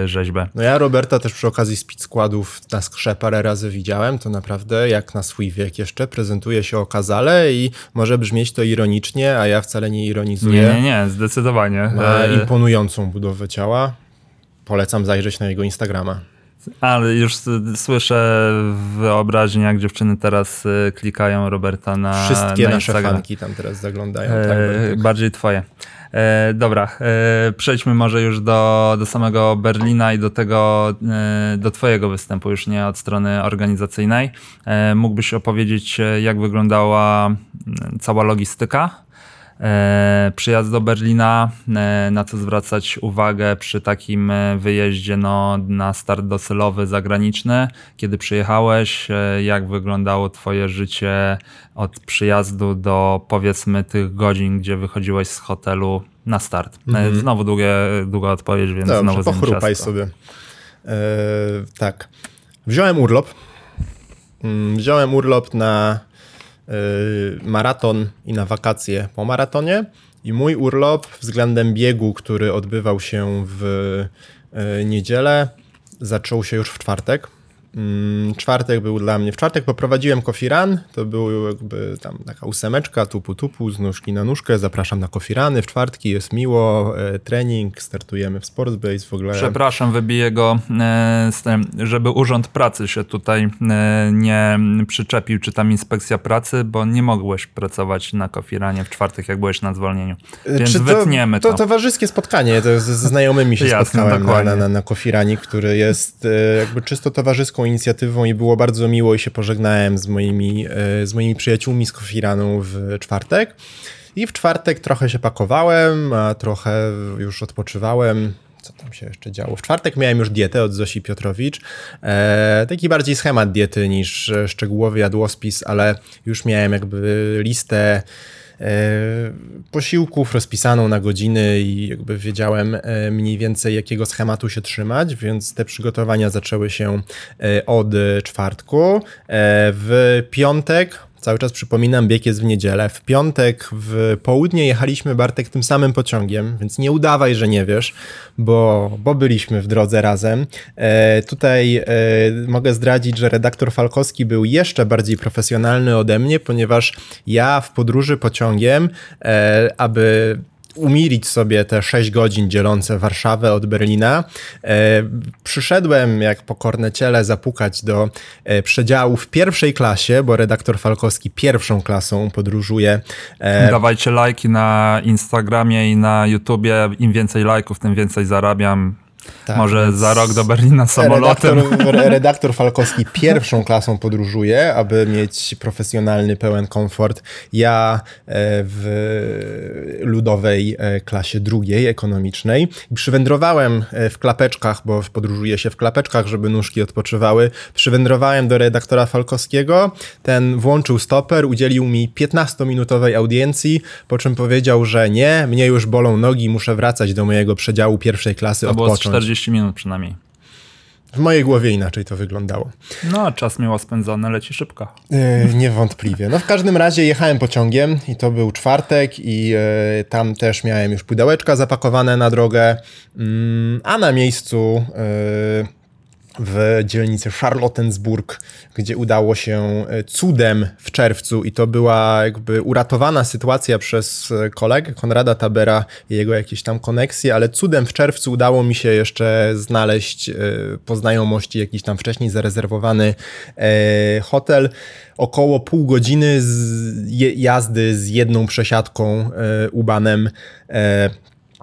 rzeźbę. No ja Roberta też przy okazji speed składów na skrze parę razy widziałem, to naprawdę jak na swój wiek jeszcze prezentuje się okazale i może brzmieć to ironicznie, a ja wcale nie ironizuję. Nie, nie, nie, zdecydowanie. Ma E, budowę ciała. Polecam zajrzeć na jego Instagrama. ale już słyszę w wyobraźni, jak dziewczyny teraz e, klikają Roberta na Wszystkie na nasze Instagram. fanki tam teraz zaglądają. E, tak, Bartek? bardziej twoje. E, dobra, e, przejdźmy może już do, do samego Berlina i do tego, e, do twojego występu, już nie od strony organizacyjnej. E, mógłbyś opowiedzieć, e, jak wyglądała cała logistyka e, przyjazd do Berlina, e, na co zwracać uwagę przy takim e, wyjeździe no, na start docelowy zagraniczny, kiedy przyjechałeś, e, jak wyglądało twoje życie od przyjazdu do powiedzmy tych godzin, gdzie wychodziłeś z hotelu na start. E, Znowu długie, długa odpowiedź, więc Dobrze, znowu pochrupaj sobie. E, tak. Wziąłem urlop. Mm, Wziąłem urlop na e, maraton i na wakacje po maratonie. I mój urlop względem biegu, który odbywał się w e, niedzielę, zaczął się już w czwartek. Mm, Czwartek był dla mnie. W czwartek poprowadziłem run. To był jakby tam taka ósemeczka, tupu tupu, z nóżki na nóżkę. Zapraszam na coffee runy. W czwartki jest miło, e, trening, startujemy w Sportsbase w ogóle. Przepraszam, wybiję go, e, z tym, żeby Urząd Pracy się tutaj e, nie przyczepił, czy tam inspekcja pracy, bo nie mogłeś pracować na kofiranie w czwartek, jak byłeś na zwolnieniu. Więc Czy wytniemy to. To towarzyskie spotkanie, to ze znajomymi się Jasne, spotkałem na, dokładnie. na, na, na Kofirani, który jest jakby czysto towarzyską inicjatywą i było bardzo miło i się pożegnałem z moimi, e, z moimi przyjaciółmi z Kofiranu w czwartek. I w czwartek trochę się pakowałem, a trochę już odpoczywałem. Co tam się jeszcze działo? W czwartek miałem już dietę od Zosi Piotrowicz. E, taki bardziej schemat diety niż szczegółowy jadłospis, ale już miałem jakby listę posiłków rozpisaną na godziny i jakby wiedziałem e, mniej więcej jakiego schematu się trzymać, więc te przygotowania zaczęły się e, od czwartku. E, W piątek Cały czas przypominam, bieg jest w niedzielę. W piątek w południe jechaliśmy Bartek tym samym pociągiem, więc nie udawaj, że nie wiesz, bo, bo byliśmy w drodze razem. E, tutaj e, mogę zdradzić, że redaktor Falkowski był jeszcze bardziej profesjonalny ode mnie, ponieważ ja w podróży pociągiem, e, aby umilić sobie te 6 godzin dzielące Warszawę od Berlina. E, przyszedłem jak pokorne ciele zapukać do e, przedziału w pierwszej klasie, bo redaktor Falkowski pierwszą klasą podróżuje. E, Dawajcie lajki na Instagramie i na YouTubie. Im więcej lajków, tym więcej zarabiam. Tak, Może za rok do Berlina samolotem. Redaktor, redaktor Falkowski pierwszą klasą podróżuje, aby mieć profesjonalny, pełen komfort. Ja e, w ludowej e, klasie drugiej, ekonomicznej. Przywędrowałem e, w klapeczkach, bo podróżuje się w klapeczkach, żeby nóżki odpoczywały. Przywędrowałem do redaktora Falkowskiego. Ten włączył stoper, udzielił mi 15-minutowej audiencji, po czym powiedział, że nie, mnie już bolą nogi, muszę wracać do mojego przedziału pierwszej klasy To odpocząć. 40 minut przynajmniej. W mojej głowie inaczej to wyglądało. No, czas miło spędzony, leci szybko. Yy, niewątpliwie. No w każdym razie jechałem pociągiem i to był czwartek i yy, tam też miałem już pudełeczka zapakowane na drogę, mm, a na miejscu yy, w dzielnicy Charlottensburg, gdzie udało się e, cudem w czerwcu i to była jakby uratowana sytuacja przez e, kolegę Konrada Tabera i jego jakieś tam koneksje, ale cudem w czerwcu udało mi się jeszcze znaleźć e, po znajomości jakiś tam wcześniej zarezerwowany hotel. Około pół godziny z jazdy z jedną przesiadką Ubanem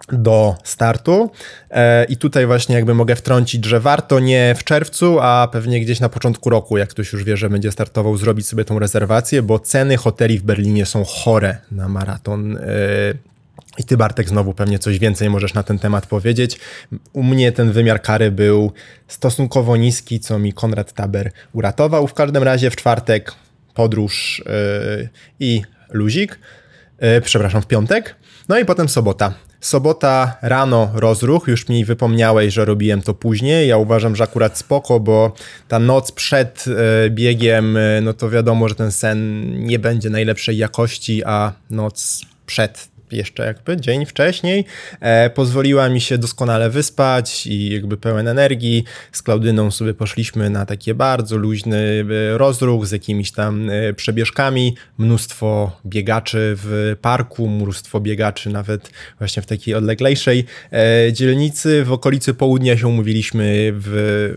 do startu. E, I tutaj właśnie jakby mogę wtrącić, że warto nie w czerwcu, a pewnie gdzieś na początku roku, jak ktoś już wie, że będzie startował, zrobić sobie tą rezerwację, bo ceny hoteli w Berlinie są chore na maraton. E, I ty, Bartek, znowu pewnie coś więcej możesz na ten temat powiedzieć. U mnie ten wymiar kary był stosunkowo niski, co mi Konrad Taber uratował. W każdym razie w czwartek podróż e, i luzik. Przepraszam, w piątek. No i potem sobota. Sobota rano rozruch, już mi wypomniałeś, że robiłem to później. Ja uważam, że akurat spoko, bo ta noc przed e, biegiem, e, no to wiadomo, że ten sen nie będzie najlepszej jakości, a noc przed jeszcze jakby dzień wcześniej, e, pozwoliła mi się doskonale wyspać i jakby pełen energii. Z Klaudyną sobie poszliśmy na takie bardzo luźny e, rozruch z jakimiś tam e, przebieżkami. Mnóstwo biegaczy w parku, mnóstwo biegaczy nawet właśnie w takiej odleglejszej e, dzielnicy. W okolicy południa się umówiliśmy w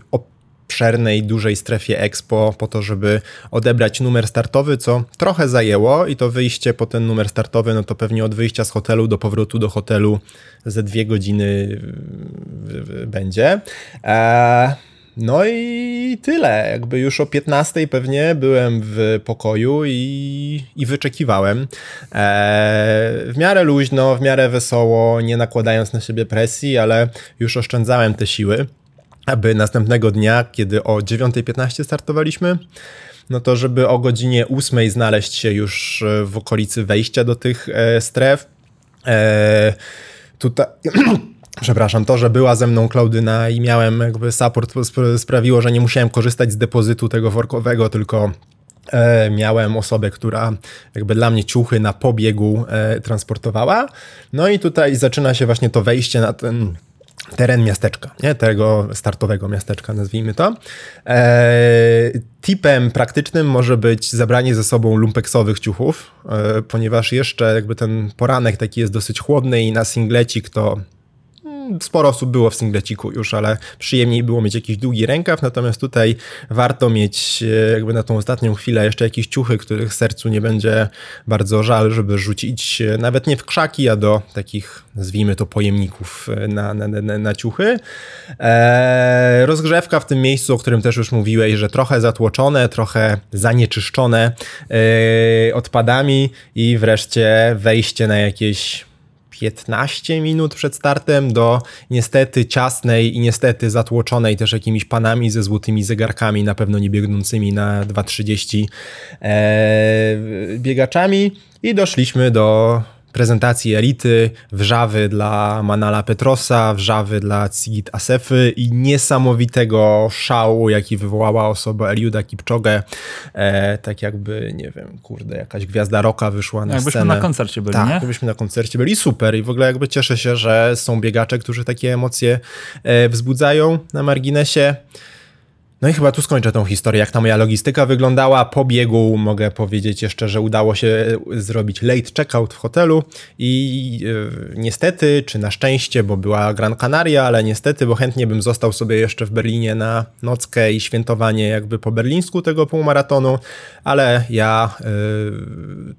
obszernej, dużej strefie Expo po to, żeby odebrać numer startowy, co trochę zajęło i to wyjście po ten numer startowy, no to pewnie od wyjścia z hotelu do powrotu do hotelu ze dwie godziny będzie. Eee, no i tyle. Jakby już o 15 pewnie byłem w pokoju i, i wyczekiwałem. Eee, w miarę luźno, w miarę wesoło, nie nakładając na siebie presji, ale już oszczędzałem te siły aby następnego dnia, kiedy o 9.15 startowaliśmy, no to żeby o godzinie 8 znaleźć się już e, w okolicy wejścia do tych e, stref. E, tutaj. Przepraszam, to, że była ze mną Klaudyna i miałem jakby support sp- sprawiło, że nie musiałem korzystać z depozytu tego workowego, tylko e, miałem osobę, która jakby dla mnie ciuchy na pobiegu e, transportowała. No i tutaj zaczyna się właśnie to wejście na ten teren miasteczka, nie? tego startowego miasteczka, nazwijmy to. Eee, tipem praktycznym może być zabranie ze sobą lumpeksowych ciuchów, e, ponieważ jeszcze jakby ten poranek taki jest dosyć chłodny i na singlecik to mm, sporo osób było w singleciku już, ale przyjemniej było mieć jakiś długi rękaw, natomiast tutaj warto mieć e, jakby na tą ostatnią chwilę jeszcze jakieś ciuchy, których sercu nie będzie bardzo żal, żeby rzucić e, nawet nie w krzaki, a do takich, nazwijmy to, pojemników e, na, na, na, na ciuchy. Eee, rozgrzewka w tym miejscu, o którym też już mówiłeś, że trochę zatłoczone, trochę zanieczyszczone e, odpadami i wreszcie wejście na jakieś 15 minut przed startem do niestety ciasnej i niestety zatłoczonej też jakimiś panami ze złotymi zegarkami, na pewno nie biegnącymi na 2.30 e, biegaczami. I doszliśmy do prezentacji elity, wrzawy dla Manala Petrosa, wrzawy dla Cigit Asefy i niesamowitego szału, jaki wywołała osoba Eliuda Kipczogę. E, tak jakby, nie wiem, kurde, jakaś gwiazda rocka wyszła na Jakbyśmy scenę. na koncercie byli, tak, nie? jakbyśmy na koncercie byli. Super i w ogóle jakby cieszę się, że są biegacze, którzy takie emocje e, wzbudzają na marginesie. No i chyba tu skończę tą historię, jak ta moja logistyka wyglądała. Po biegu mogę powiedzieć jeszcze, że udało się zrobić late checkout w hotelu i e, niestety, czy na szczęście, bo była Gran Canaria, ale niestety, bo chętnie bym został sobie jeszcze w Berlinie na nockę i świętowanie jakby po berlińsku tego półmaratonu, ale ja e,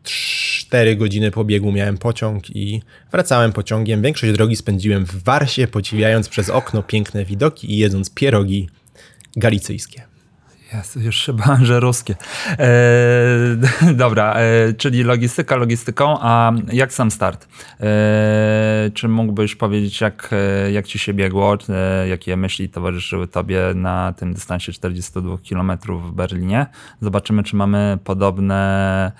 4 godziny po biegu miałem pociąg i wracałem pociągiem. Większość drogi spędziłem w Warsie, podziwiając przez okno piękne widoki i jedząc pierogi galicyjskie. Jest, już się że ruskie. E, dobra, e, czyli logistyka logistyką, a jak sam start? E, czy mógłbyś powiedzieć, jak, e, jak ci się biegło? E, jakie myśli towarzyszyły tobie na tym dystansie 42 km w Berlinie? Zobaczymy, czy mamy podobne,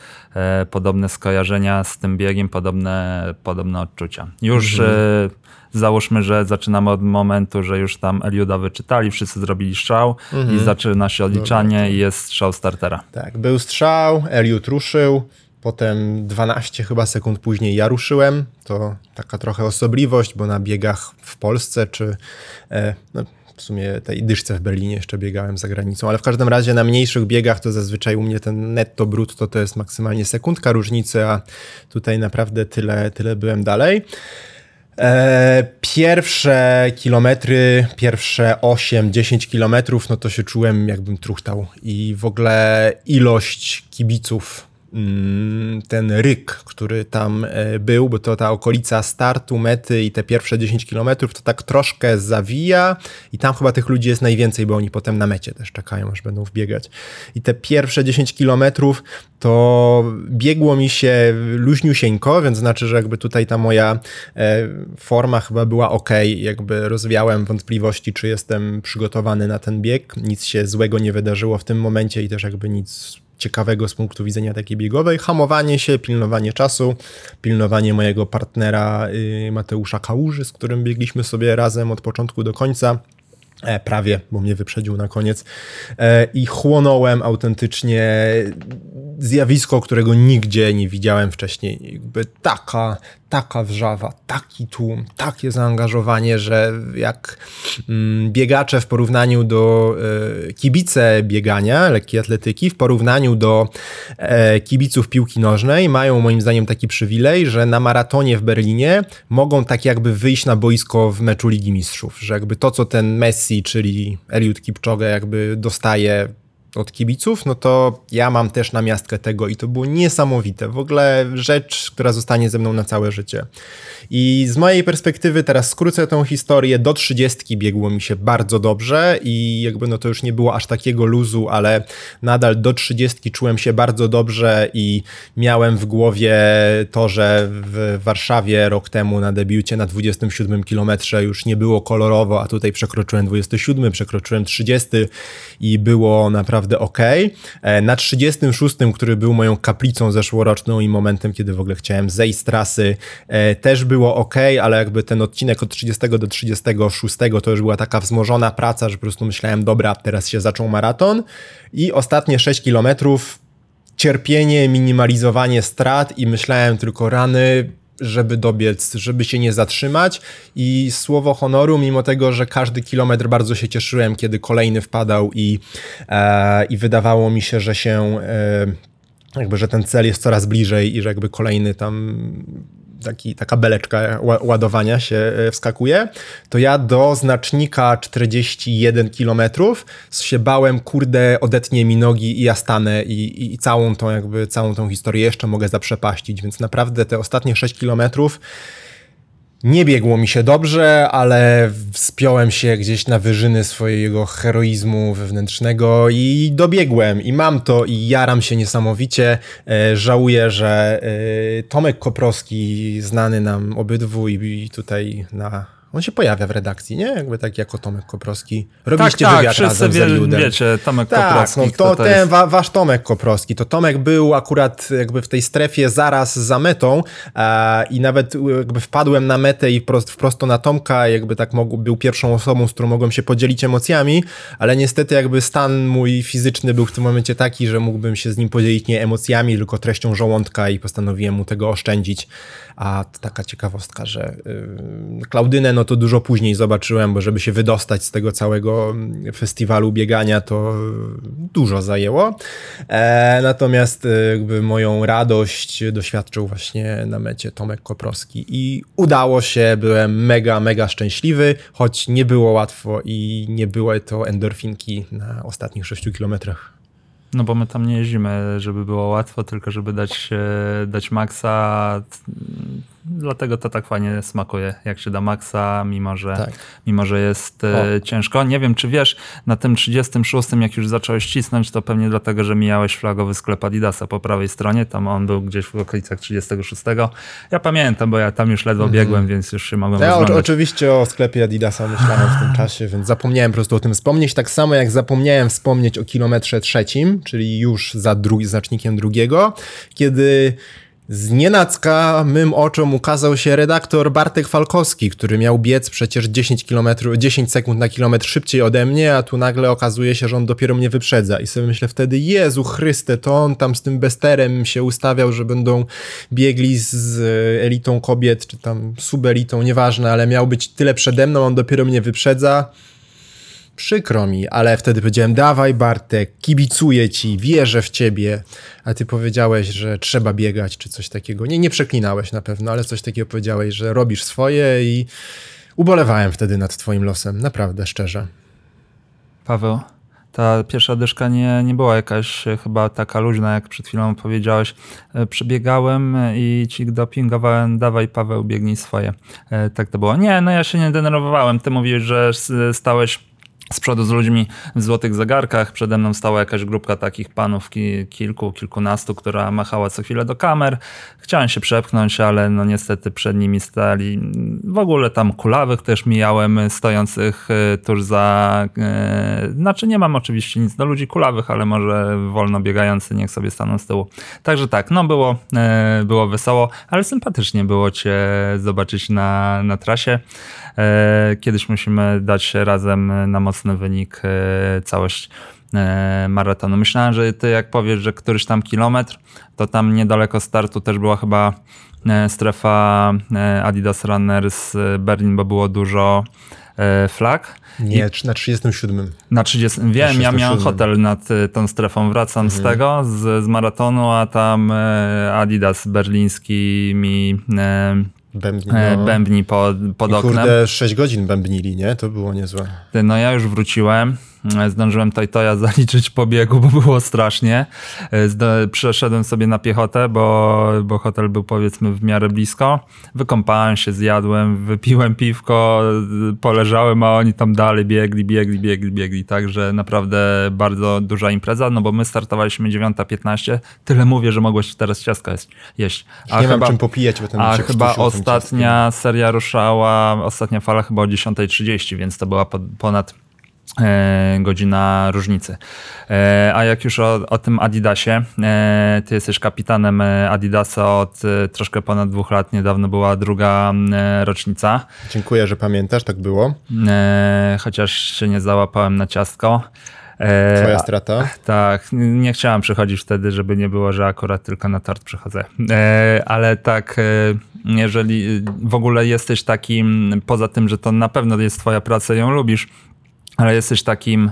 podobne skojarzenia z tym biegiem, podobne, podobne odczucia. Już e, załóżmy, że zaczynamy od momentu, że już tam Eliuda wyczytali, wszyscy zrobili strzał i zaczyna się odliczanie i jest strzał startera. Tak, był strzał, Eliud ruszył, potem 12 chyba sekund później ja ruszyłem. To taka trochę osobliwość, bo na biegach w Polsce czy e, no, w sumie tej dyszce w Berlinie jeszcze biegałem za granicą, ale w każdym razie na mniejszych biegach to zazwyczaj u mnie ten netto brutto to jest maksymalnie sekundka różnicy, a tutaj naprawdę tyle, tyle byłem dalej. E, pierwsze kilometry, pierwsze 8-10 kilometrów, no to się czułem jakbym truchtał i w ogóle ilość kibiców, ten ryk, który tam e, był, bo to ta okolica startu, mety i te pierwsze 10 kilometrów to tak troszkę zawija i tam chyba tych ludzi jest najwięcej, bo oni potem na mecie też czekają, aż będą wbiegać. I te pierwsze 10 kilometrów to biegło mi się luźniusieńko, więc znaczy, że jakby tutaj ta moja e, forma chyba była ok, jakby rozwiałem wątpliwości, czy jestem przygotowany na ten bieg. Nic się złego nie wydarzyło w tym momencie i też jakby nic ciekawego z punktu widzenia takiej biegowej. Hamowanie się, pilnowanie czasu, pilnowanie mojego partnera y, Mateusza Kałuży, z którym biegliśmy sobie razem od początku do końca. E, prawie, bo mnie wyprzedził na koniec. E, I chłonąłem autentycznie zjawisko, którego nigdzie nie widziałem wcześniej. Jakby taka, taka wrzawa, taki tłum, takie zaangażowanie, że jak mm, biegacze w porównaniu do e, kibice biegania, lekkiej atletyki, w porównaniu do e, kibiców piłki nożnej, mają moim zdaniem taki przywilej, że na maratonie w Berlinie mogą tak jakby wyjść na boisko w meczu Ligi Mistrzów, że jakby to, co ten Messi, czyli Eliud Kipchoge jakby dostaje od kibiców, no to ja mam też namiastkę tego i to było niesamowite. W ogóle rzecz, która zostanie ze mną na całe życie. I z mojej perspektywy teraz skrócę tą historię. Do 30 biegło mi się bardzo dobrze i jakby no to już nie było aż takiego luzu, ale nadal do 30 czułem się bardzo dobrze i miałem w głowie to, że w Warszawie rok temu na debiucie na 27 kilometrze już nie było kolorowo, a tutaj przekroczyłem 27, przekroczyłem 30 i było naprawdę ok. Na 36, który był moją kaplicą zeszłoroczną i momentem, kiedy w ogóle chciałem zejść z trasy, e, też było ok, ale jakby ten odcinek od 30 do 36 to już była taka wzmożona praca, że po prostu myślałem, dobra, teraz się zaczął maraton i ostatnie 6 kilometrów cierpienie, minimalizowanie strat i myślałem tylko rany, żeby dobiec, żeby się nie zatrzymać. I słowo honoru, mimo tego, że każdy kilometr bardzo się cieszyłem, kiedy kolejny wpadał i, e, i wydawało mi się, że się e, jakby, że ten cel jest coraz bliżej i że jakby kolejny tam taki, taka beleczka ładowania się e, wskakuje, to ja do znacznika 41 km się bałem, kurde, odetnie mi nogi i ja stanę i, i, i całą tą jakby, całą tą historię jeszcze mogę zaprzepaścić, więc naprawdę te ostatnie 6 kilometrów nie biegło mi się dobrze, ale wspiąłem się gdzieś na wyżyny swojego heroizmu wewnętrznego i dobiegłem i mam to i jaram się niesamowicie. E, żałuję, że e, Tomek Koprowski, znany nam obydwu i tutaj na On się pojawia w redakcji, nie? Jakby tak jako Tomek Koprowski. Robiliście tak, tak, wywiad razem z wie, Eliudem. wiecie, Tomek Tak, Koprowski, no to, to ten jest. wa, wasz Tomek Koprowski. To Tomek był akurat jakby w tej strefie zaraz za metą e, i nawet jakby wpadłem na metę i prost, wprost na Tomka, jakby tak mógł, był pierwszą osobą, z którą mogłem się podzielić emocjami, ale niestety jakby stan mój fizyczny był w tym momencie taki, że mógłbym się z nim podzielić nie emocjami, tylko treścią żołądka i postanowiłem mu tego oszczędzić. A taka ciekawostka, że y, Klaudynę no to dużo później zobaczyłem, bo żeby się wydostać z tego całego mm, festiwalu biegania to dużo zajęło. E, natomiast y, jakby moją radość doświadczył właśnie na mecie Tomek Koprowski i udało się, byłem mega, mega szczęśliwy, choć nie było łatwo i nie były to endorfinki na ostatnich 6 kilometrach. No bo my tam nie jeździmy, żeby było łatwo, tylko żeby dać, e, dać maksa. Dlatego to tak fajnie smakuje, jak się da maksa, mimo że, Tak. mimo, że jest e, ciężko. Nie wiem, czy wiesz, na tym 36, jak już zacząłeś cisnąć, to pewnie dlatego, że mijałeś flagowy sklep Adidasa po prawej stronie. Tam on był gdzieś w okolicach 36. Ja pamiętam, bo ja tam już ledwo biegłem, więc już się mogłem Ja o, oczywiście o sklepie Adidasa myślałem w tym czasie, więc zapomniałem po prostu o tym wspomnieć. Tak samo jak zapomniałem wspomnieć o kilometrze trzecim, czyli już za dru- znacznikiem drugiego, kiedy z nienacka mym oczom ukazał się redaktor Bartek Falkowski, który miał biec przecież 10, kilometrów, 10 sekund na kilometr szybciej ode mnie, a tu nagle okazuje się, że on dopiero mnie wyprzedza. I sobie myślę wtedy, Jezu Chryste, to on tam z tym besterem się ustawiał, że będą biegli z elitą kobiet, czy tam subelitą, nieważne, ale miał być tyle przede mną, on dopiero mnie wyprzedza. Przykro mi, ale wtedy powiedziałem, dawaj Bartek, kibicuję ci, wierzę w ciebie, a ty powiedziałeś, że trzeba biegać, czy coś takiego. Nie, nie przeklinałeś na pewno, ale coś takiego powiedziałeś, że robisz swoje i ubolewałem wtedy nad twoim losem, naprawdę, szczerze. Paweł, ta pierwsza dyszka nie, nie była jakaś e, chyba taka luźna, jak przed chwilą powiedziałeś. E, Przebiegałem i ci dopingowałem, dawaj Paweł, biegnij swoje. E, Tak to było. Nie, no ja się nie denerwowałem. Ty mówiłeś, że stałeś z przodu z ludźmi w złotych zegarkach. Przede mną stała jakaś grupka takich panów, ki, kilku, kilkunastu, która machała co chwilę do kamer. Chciałem się przepchnąć, ale no niestety przed nimi stali. W ogóle tam kulawych też mijałem, e, stojących e, tuż za... E, znaczy nie mam oczywiście nic do ludzi kulawych, ale może wolno biegający niech sobie staną z tyłu. Także tak, no było, było wesoło, ale sympatycznie było cię zobaczyć na, na trasie. E, Kiedyś musimy dać razem na mocny wynik e, całość e, maratonu. Myślałem, że ty jak powiesz, że któryś tam kilometr, to tam niedaleko startu też była chyba strefa Adidas Runners Berlin, bo było dużo flag. Nie, na 37. Na 30. Wiem, ja 37. miałem hotel nad tą strefą. Wracam Mhm. z tego, z, z maratonu, a tam Adidas berliński mi Bębni, e, no. bębni pod, pod I oknem. kurde, 6 godzin bębnili, nie? To było niezłe. No ja już wróciłem. E, Zdążyłem to i to ja zaliczyć po biegu, bo było strasznie. E, przeszedłem sobie na piechotę, bo, bo hotel był powiedzmy w miarę blisko. Wykąpałem się, zjadłem, wypiłem piwko, e, poleżałem, a oni tam dalej biegli, biegli, biegli, biegli. Także naprawdę bardzo duża impreza, no bo my startowaliśmy 9.15. Tyle mówię, że mogłeś teraz ciastka jeść-. A nie mam czym popijać, bo ten A chyba ostatnia seria ruszała, ostatnia fala chyba o 10.30, więc to była po, ponad godzina różnicy. E, a jak już o, o tym Adidasie, e, ty jesteś kapitanem e, Adidasa od e, troszkę ponad dwóch lat, niedawno była druga e, rocznica. Dziękuję, że pamiętasz, tak było. e, chociaż się nie załapałem na ciastko. E, Twoja strata. tak, nie chciałem przychodzić wtedy, żeby nie było, że akurat tylko na tort przychodzę. E, ale tak, e, jeżeli w ogóle jesteś takim, poza tym, że to na pewno jest twoja praca i ją lubisz, ale jesteś takim,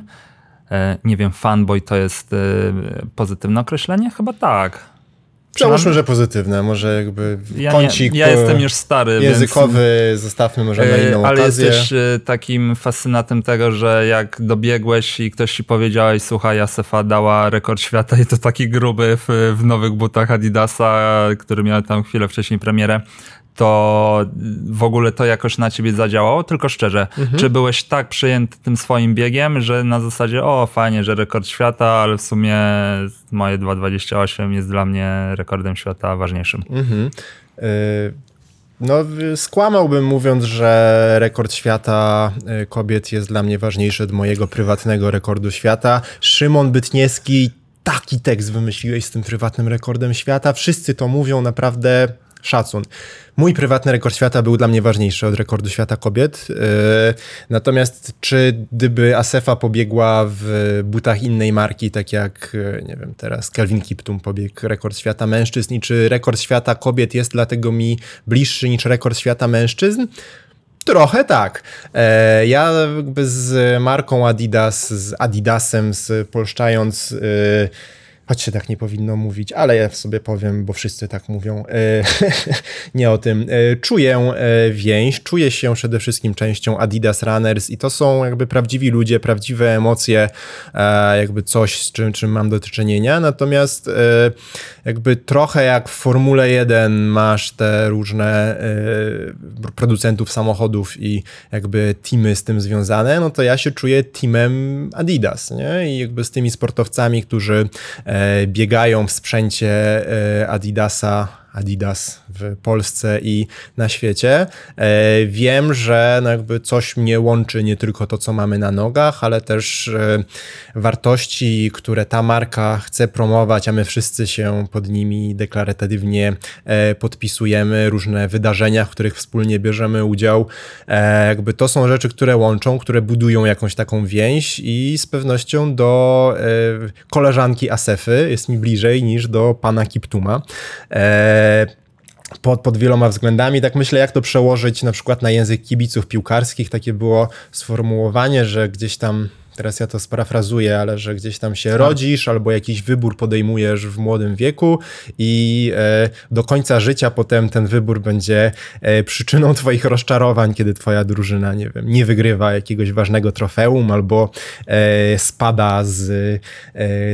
e, nie wiem, fanboy to jest e, pozytywne określenie? Chyba tak. Załóżmy, że pozytywne, może jakby Ja, kącik nie, ja jestem już stary, językowy, zostawmy może na więc, inną ale okazję. jesteś e, takim fascynatem tego, że jak dobiegłeś i ktoś ci powiedziałeś, słuchaj, Asefa dała rekord świata i to taki gruby w, w nowych butach Adidasa, który miał tam chwilę wcześniej premierę, to w ogóle to jakoś na ciebie zadziałało? Tylko szczerze, Mhm. czy byłeś tak przyjęty tym swoim biegiem, że na zasadzie o fajnie, że rekord świata, ale w sumie moje 2.28 jest dla mnie rekordem świata ważniejszym? Mhm. Y, No, skłamałbym mówiąc, że rekord świata y, kobiet jest dla mnie ważniejszy od mojego prywatnego rekordu świata. Szymon Bytniewski, taki tekst wymyśliłeś z tym prywatnym rekordem świata. Wszyscy to mówią, naprawdę szacun. Mój prywatny rekord świata był dla mnie ważniejszy od rekordu świata kobiet. Yy, Natomiast czy gdyby Asefa pobiegła w butach innej marki, tak jak, yy, nie wiem, teraz Kelvin Kiptum pobiegł rekord świata mężczyzn i czy rekord świata kobiet jest dlatego mi bliższy niż rekord świata mężczyzn? Trochę tak. E, ja jakby z marką Adidas, z Adidasem, spolszczając, e, choć się tak nie powinno mówić, ale ja sobie powiem, bo wszyscy tak mówią, e, nie o tym. E, czuję e, więź, czuję się przede wszystkim częścią Adidas Runners i to są jakby prawdziwi ludzie, prawdziwe emocje, jakby coś, z czym, czym mam do czynienia. Natomiast jakby trochę jak w Formule 1 masz te różne producentów samochodów i jakby teamy z tym związane, no to ja się czuję teamem Adidas, nie? I jakby z tymi sportowcami, którzy biegają w sprzęcie e, Adidasa, Adidas w Polsce i na świecie. E, wiem, że no jakby coś mnie łączy, nie tylko to, co mamy na nogach, ale też e, wartości, które ta marka chce promować, a my wszyscy się pod nimi deklaratywnie e, podpisujemy, różne wydarzenia, w których wspólnie bierzemy udział. Jakby to są rzeczy, które łączą, które budują jakąś taką więź i z pewnością do koleżanki Asefy jest mi bliżej niż do pana Kiptuma. E, pod, pod wieloma względami. Tak myślę, jak to przełożyć na przykład na język kibiców piłkarskich. Takie było sformułowanie, że gdzieś tam, teraz ja to sparafrazuję, ale że gdzieś tam się rodzisz albo jakiś wybór podejmujesz w młodym wieku i e, do końca życia potem ten wybór będzie e, przyczyną twoich rozczarowań, kiedy twoja drużyna, nie wiem, nie wygrywa jakiegoś ważnego trofeum albo e, spada z,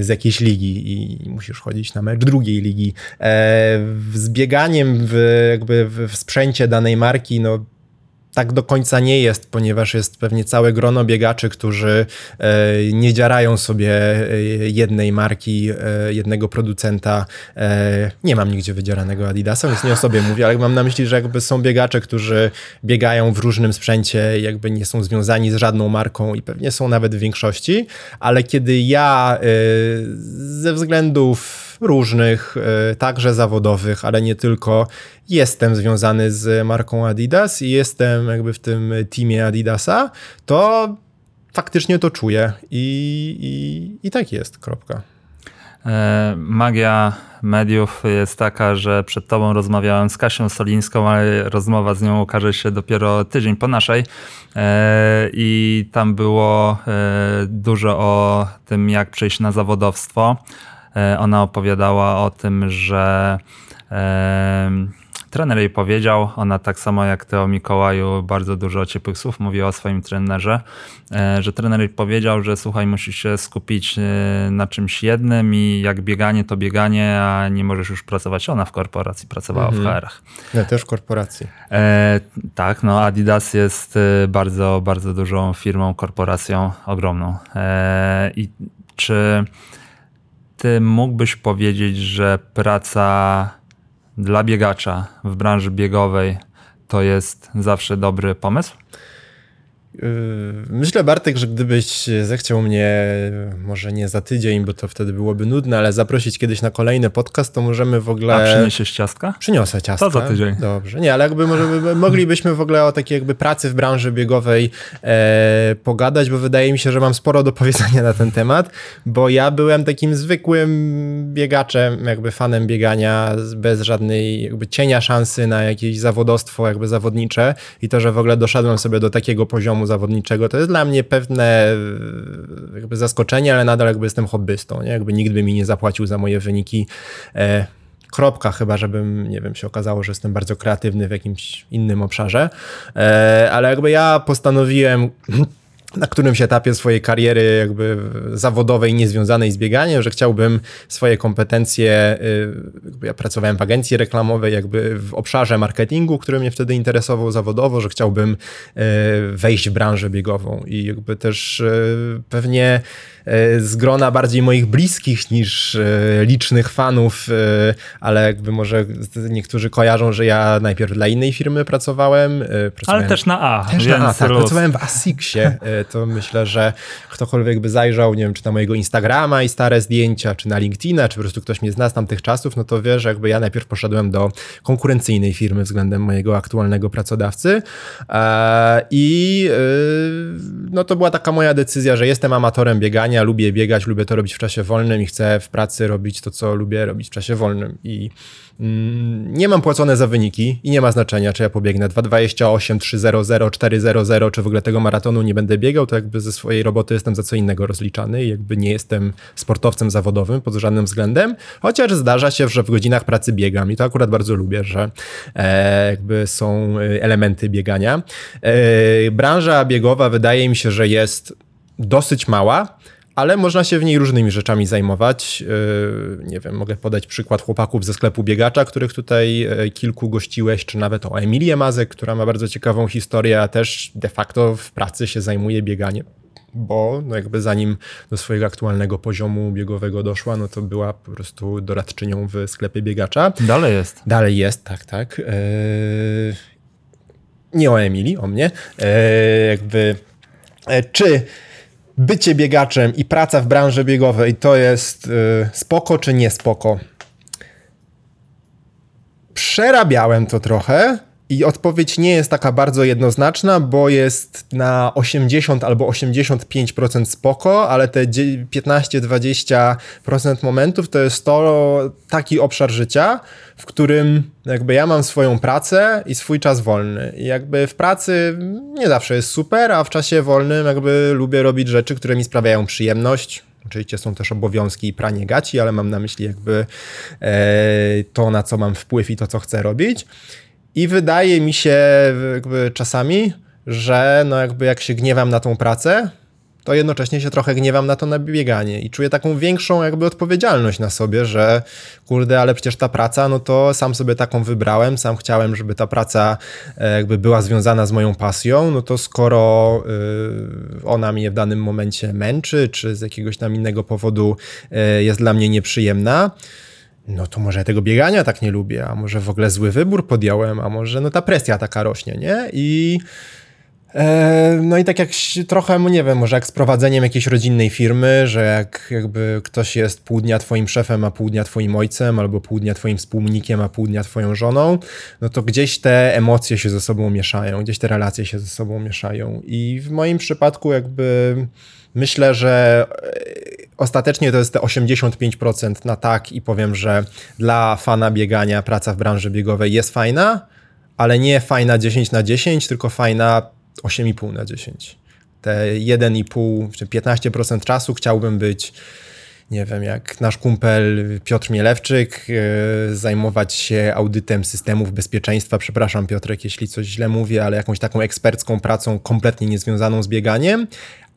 z jakiejś ligi i musisz chodzić na mecz drugiej ligi. Z bieganiem w, jakby w, w sprzęcie danej marki, no tak do końca nie jest, ponieważ jest pewnie całe grono biegaczy, którzy e, nie dziarają sobie e, jednej marki, e, jednego producenta. Nie mam nigdzie wydzieranego Adidasa, więc nie o sobie mówię, ale mam na myśli, że jakby są biegacze, którzy biegają w różnym sprzęcie, jakby nie są związani z żadną marką i pewnie są nawet w większości, ale kiedy ja ze względów różnych, e, także zawodowych, ale nie tylko. Jestem związany z marką Adidas i jestem jakby w tym teamie Adidasa, to faktycznie to czuję i, i, i tak jest, kropka. E, Magia mediów jest taka, że przed tobą rozmawiałem z Kasią Solińską, ale rozmowa z nią ukaże się dopiero tydzień po naszej. E, I tam było dużo o tym, jak przejść na zawodowstwo. E, Ona opowiadała o tym, że trener jej powiedział, ona tak samo jak ty o Mikołaju bardzo dużo ciepłych słów mówiła o swoim trenerze, e, że trener jej powiedział, że słuchaj, musisz się skupić e, na czymś jednym i jak bieganie to bieganie, a nie możesz już pracować. Ona w korporacji pracowała w HR-ach. Ja też w korporacji. E, tak, no Adidas jest bardzo, bardzo dużą firmą, korporacją ogromną. E, I czy ty mógłbyś powiedzieć, że praca dla biegacza w branży biegowej to jest zawsze dobry pomysł? Yy, Myślę, Bartek, że gdybyś zechciał mnie, może nie za tydzień, bo to wtedy byłoby nudne, ale zaprosić kiedyś na kolejny podcast, to możemy w ogóle... A przyniesiesz ciastka? Przyniosę ciasto. To za tydzień. Dobrze. Nie, ale jakby może, moglibyśmy w ogóle o takiej jakby pracy w branży biegowej e, pogadać, bo wydaje mi się, że mam sporo do powiedzenia na ten temat, bo ja byłem takim zwykłym biegaczem, jakby fanem biegania, bez żadnej jakby cienia szansy na jakieś zawodowstwo jakby zawodnicze i to, że w ogóle doszedłem sobie do takiego poziomu zawodniczego, to jest dla mnie pewne e, jakby zaskoczenie, ale nadal jakby jestem hobbystą, nie? Jakby nikt by mi nie zapłacił za moje wyniki. E, kropka, chyba żebym, nie wiem, się okazało, że jestem bardzo kreatywny w jakimś innym obszarze. E, ale jakby ja postanowiłem na którymś etapie swojej kariery jakby zawodowej, niezwiązanej z bieganiem, że chciałbym swoje kompetencje, y, ja pracowałem w agencji reklamowej, jakby w obszarze marketingu, który mnie wtedy interesował zawodowo, że chciałbym y, wejść w branżę biegową. I jakby też y, pewnie z grona bardziej moich bliskich niż licznych fanów, ale jakby może niektórzy kojarzą, że ja najpierw dla innej firmy pracowałem. pracowałem ale też na A. Też na A, tak. Pracowałem w Asixie to myślę, że ktokolwiek by zajrzał, nie wiem, czy na mojego Instagrama i stare zdjęcia, czy na LinkedIna, czy po prostu ktoś mnie zna z tamtych czasów, no to wie, że jakby ja najpierw poszedłem do konkurencyjnej firmy względem mojego aktualnego pracodawcy e, i e, no to była taka moja decyzja, że jestem amatorem biegania, lubię biegać, lubię to robić w czasie wolnym i chcę w pracy robić to, co lubię robić w czasie wolnym. I Mm, nie mam płacone za wyniki i nie ma znaczenia, czy ja pobiegnę. 2,28, 3,00, 4,00, czy w ogóle tego maratonu nie będę biegał, to jakby ze swojej roboty jestem za co innego rozliczany i jakby nie jestem sportowcem zawodowym pod żadnym względem, chociaż zdarza się, że w godzinach pracy biegam i to akurat bardzo lubię, że e, jakby są e, elementy biegania. E, branża biegowa wydaje mi się, że jest dosyć mała, ale można się w niej różnymi rzeczami zajmować. Yy, nie wiem, mogę podać przykład chłopaków ze sklepu biegacza, których tutaj e, kilku gościłeś, czy nawet o Emilię Mazek, która ma bardzo ciekawą historię, a też de facto w pracy się zajmuje bieganiem bo no jakby zanim do swojego aktualnego poziomu biegowego doszła, no to była po prostu doradczynią w sklepie biegacza. Dalej jest. Dalej jest, tak, tak. Yy... Nie o Emilii, o mnie. Yy, jakby czy bycie biegaczem i praca w branży biegowej to jest y, spoko czy nie spoko? Przerabiałem to trochę i odpowiedź nie jest taka bardzo jednoznaczna, bo jest na 80 albo 85% spoko, ale te 15-20% momentów to jest to taki obszar życia, w którym jakby ja mam swoją pracę i swój czas wolny. I jakby w pracy nie zawsze jest super, a w czasie wolnym jakby lubię robić rzeczy, które mi sprawiają przyjemność. Oczywiście są też obowiązki i pranie gaci, ale mam na myśli jakby e, to, na co mam wpływ i to, co chcę robić. I wydaje mi się jakby czasami, że no jakby jak się gniewam na tą pracę, to jednocześnie się trochę gniewam na to nabieganie. I czuję taką większą jakby odpowiedzialność na sobie, że kurde, ale przecież ta praca, no to sam sobie taką wybrałem, sam chciałem, żeby ta praca e, jakby była związana z moją pasją, no to skoro y, ona mnie w danym momencie męczy, czy z jakiegoś tam innego powodu e, jest dla mnie nieprzyjemna, no to może tego biegania tak nie lubię, a może w ogóle zły wybór podjąłem, a może no ta presja taka rośnie, nie? I e, no i tak jak trochę, no nie wiem, może jak z prowadzeniem jakiejś rodzinnej firmy, że jak jakby ktoś jest pół dnia twoim szefem, a pół dnia twoim ojcem, albo pół dnia twoim wspólnikiem, a pół dnia twoją żoną, no to gdzieś te emocje się ze sobą mieszają, gdzieś te relacje się ze sobą mieszają. I w moim przypadku jakby myślę, że ostatecznie to jest te 85% na tak i powiem, że dla fana biegania praca w branży biegowej jest fajna, ale nie fajna 10 na 10, tylko fajna 8,5 na 10. Te 1,5 czy 15% czasu chciałbym być nie wiem, jak nasz kumpel Piotr Mielewczyk, yy, zajmować się audytem systemów bezpieczeństwa. Przepraszam, Piotrek, jeśli coś źle mówię, ale jakąś taką ekspercką pracą kompletnie niezwiązaną z bieganiem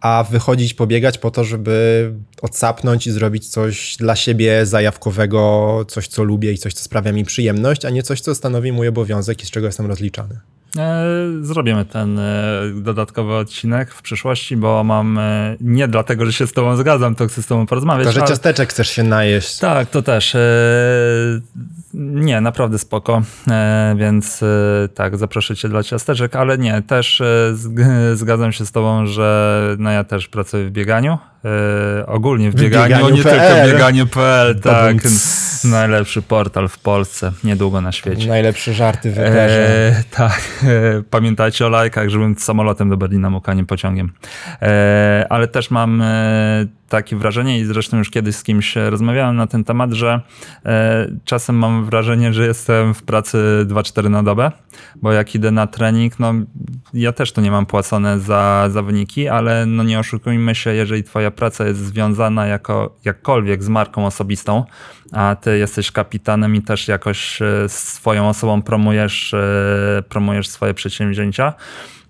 a wychodzić pobiegać po to, żeby odsapnąć i zrobić coś dla siebie zajawkowego, coś co lubię i coś co sprawia mi przyjemność, a nie coś co stanowi mój obowiązek i z czego jestem rozliczany. E, zrobimy ten e, dodatkowy odcinek w przyszłości, bo mam e, nie dlatego, że się z tobą zgadzam, to chcę z tobą porozmawiać. To, że ale... ciasteczek chcesz się najeść. Tak, to też. Nie, naprawdę spoko, więc tak, zaproszę cię dla ciasteczek, ale nie, też zgadzam się z tobą, że no ja też pracuję w bieganiu, ogólnie w bieganiu, bieganiu nie tylko bieganie.pl, tak, najlepszy portal w Polsce, niedługo na świecie. Najlepsze żarty w eterze. tak. pamiętajcie o lajkach, żebym samolotem do Berlina mógł, a nie pociągiem. E, ale też mam e, takie wrażenie i zresztą już kiedyś z kimś rozmawiałem na ten temat, że e, czasem mam wrażenie, że jestem w pracy 2-4 na dobę, bo jak idę na trening, no ja też to nie mam płacone za, za wyniki, ale no nie oszukujmy się, jeżeli twoja praca jest związana jako jakkolwiek z marką osobistą, a ty jesteś kapitanem i też jakoś swoją osobą promujesz, promujesz swoje przedsięwzięcia,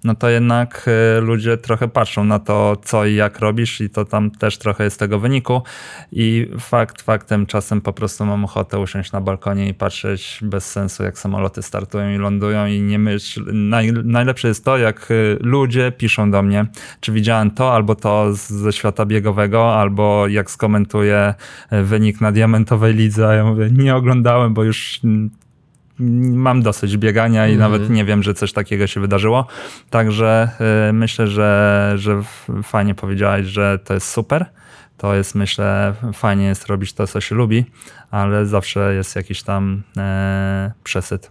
no to jednak y, ludzie trochę patrzą na to, co i jak robisz i to tam też trochę jest tego wyniku i fakt faktem czasem po prostu mam ochotę usiąść na balkonie i patrzeć bez sensu, jak samoloty startują i lądują i nie myśl. Naj, najlepsze jest to, jak y, ludzie piszą do mnie, czy widziałem to albo to ze świata biegowego, albo jak skomentuję y, wynik na diamentowej lidze, a ja mówię, nie oglądałem, bo już mm, mam dosyć biegania i Mhm. nawet nie wiem, że coś takiego się wydarzyło. Także y, myślę, że, że fajnie powiedziałeś, że to jest super. To jest, myślę, fajnie jest robić to, co się lubi, ale zawsze jest jakiś tam e, przesyt.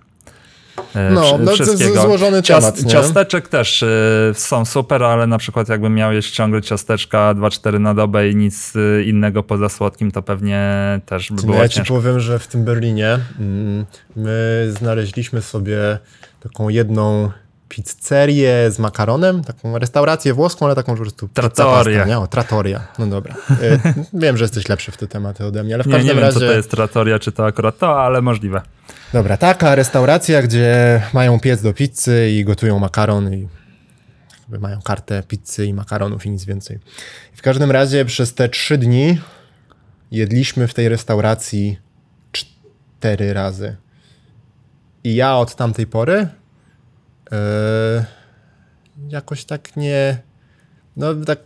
E, No, no wszystkiego. złożony temat? Ciasteczek też y, są super, ale na przykład jakbym miał jeść ciągle ciasteczka 2-4 na dobę i nic y, innego poza słodkim, to pewnie też by było ja ci ciężko. powiem, że w tym Berlinie mm, my znaleźliśmy sobie taką jedną pizzerię z makaronem, taką restaurację włoską, ale taką po prostu Trattoria. nie? O, trattoria. No dobra. E, wiem, że jesteś lepszy w te tematy ode mnie, ale w Nie, każdym nie wiem, razie... co to jest trattoria, czy to akurat to, ale możliwe. Dobra, taka restauracja, gdzie mają piec do pizzy i gotują makaron i mają kartę pizzy i makaronów i nic więcej. W każdym razie przez te trzy dni jedliśmy w tej restauracji cztery razy. I ja od tamtej pory jakoś tak nie... No tak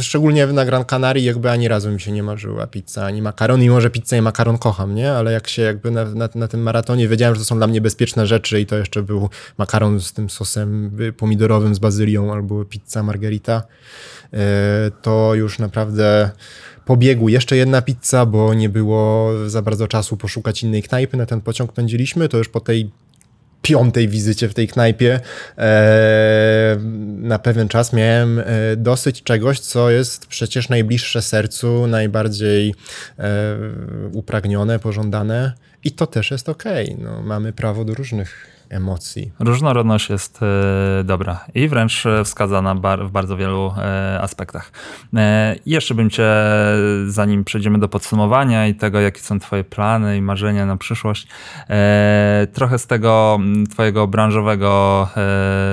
szczególnie na Gran Canaria jakby ani razu mi się nie marzyła pizza, ani makaron, mimo że pizzę i makaron kocham, nie? Ale jak się jakby na, na, na tym maratonie wiedziałem, że to są dla mnie bezpieczne rzeczy i to jeszcze był makaron z tym sosem pomidorowym z bazylią albo pizza margarita, e, to już naprawdę po biegu jeszcze jedna pizza, bo nie było za bardzo czasu poszukać innej knajpy, na ten pociąg pędziliśmy, to już po tej piątej wizycie w tej knajpie e, na pewien czas miałem e, dosyć czegoś, co jest przecież najbliższe sercu, najbardziej e, upragnione, pożądane i to też jest okej. No, mamy prawo do różnych emocji. Różnorodność jest e, dobra i wręcz wskazana w bardzo wielu e, aspektach. E, jeszcze bym cię, zanim przejdziemy do podsumowania i tego, jakie są twoje plany i marzenia na przyszłość, trochę z tego twojego branżowego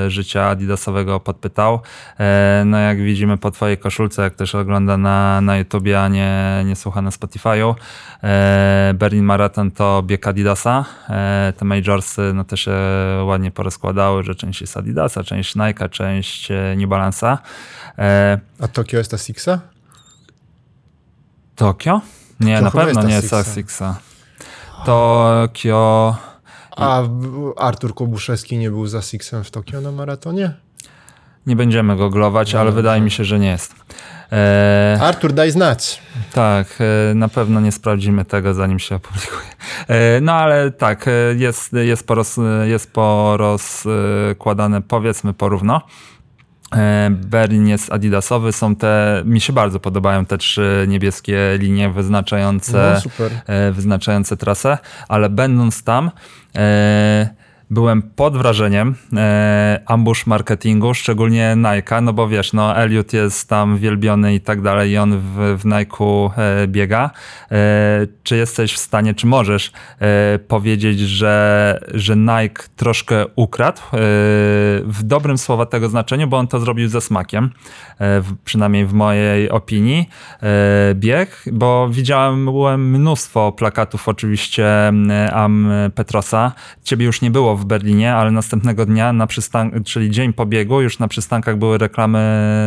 życia adidasowego podpytał. No jak widzimy po twojej koszulce, jak też ogląda na, na YouTubie, a nie, nie słucha na Spotify'u, Berlin Marathon to bieg Adidasa. Te majorsy no też się ładnie porozkładały, że część jest Adidasa, część Nike'a, część e, New Balance'a. E, A Tokio jest Asixa? Tokio? Nie, To na pewno jest nie jest Asics. Asixa. Tokio... A Artur Kobuszewski nie był z Asixem w Tokio na maratonie? Nie będziemy googlować, ale dobrze. wydaje mi się, że nie jest. E, Artur, daj znać. Tak, e, na pewno nie sprawdzimy tego, zanim się opublikuje. E, No ale tak, e, jest, jest, poros, jest porozkładane powiedzmy porówno. Berlin jest adidasowy, są te, mi się bardzo podobają te trzy niebieskie linie wyznaczające, No, wyznaczające trasę, ale będąc tam e, byłem pod wrażeniem e, ambush marketingu, szczególnie Nike, no bo wiesz, no Elliot jest tam wielbiony i tak dalej i on w, w Nike'u e, biega. E, czy jesteś w stanie, czy możesz e, powiedzieć, że, że Nike troszkę ukradł e, w dobrym słowa tego znaczeniu, bo on to zrobił ze smakiem, e, w, przynajmniej w mojej opinii, e, bieg, bo widziałem mnóstwo plakatów oczywiście m, Am Petrosa. Ciebie już nie było w Berlinie, ale następnego dnia, na przystan- czyli dzień po biegu, już na przystankach były reklamy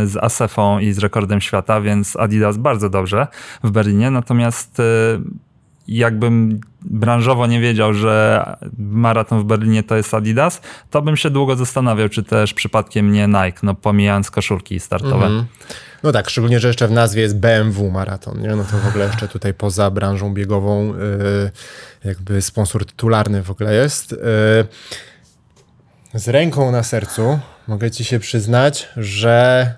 z Asefą i z rekordem świata, więc Adidas bardzo dobrze w Berlinie. Natomiast e, jakbym branżowo nie wiedział, że maraton w Berlinie to jest Adidas, to bym się długo zastanawiał, czy też przypadkiem nie Nike, no pomijając koszulki startowe. Mhm. No tak, szczególnie, że jeszcze w nazwie jest BMW Maraton, nie? No to w ogóle jeszcze tutaj poza branżą biegową yy, jakby sponsor tytularny w ogóle jest. Yy, z ręką na sercu mogę ci się przyznać, że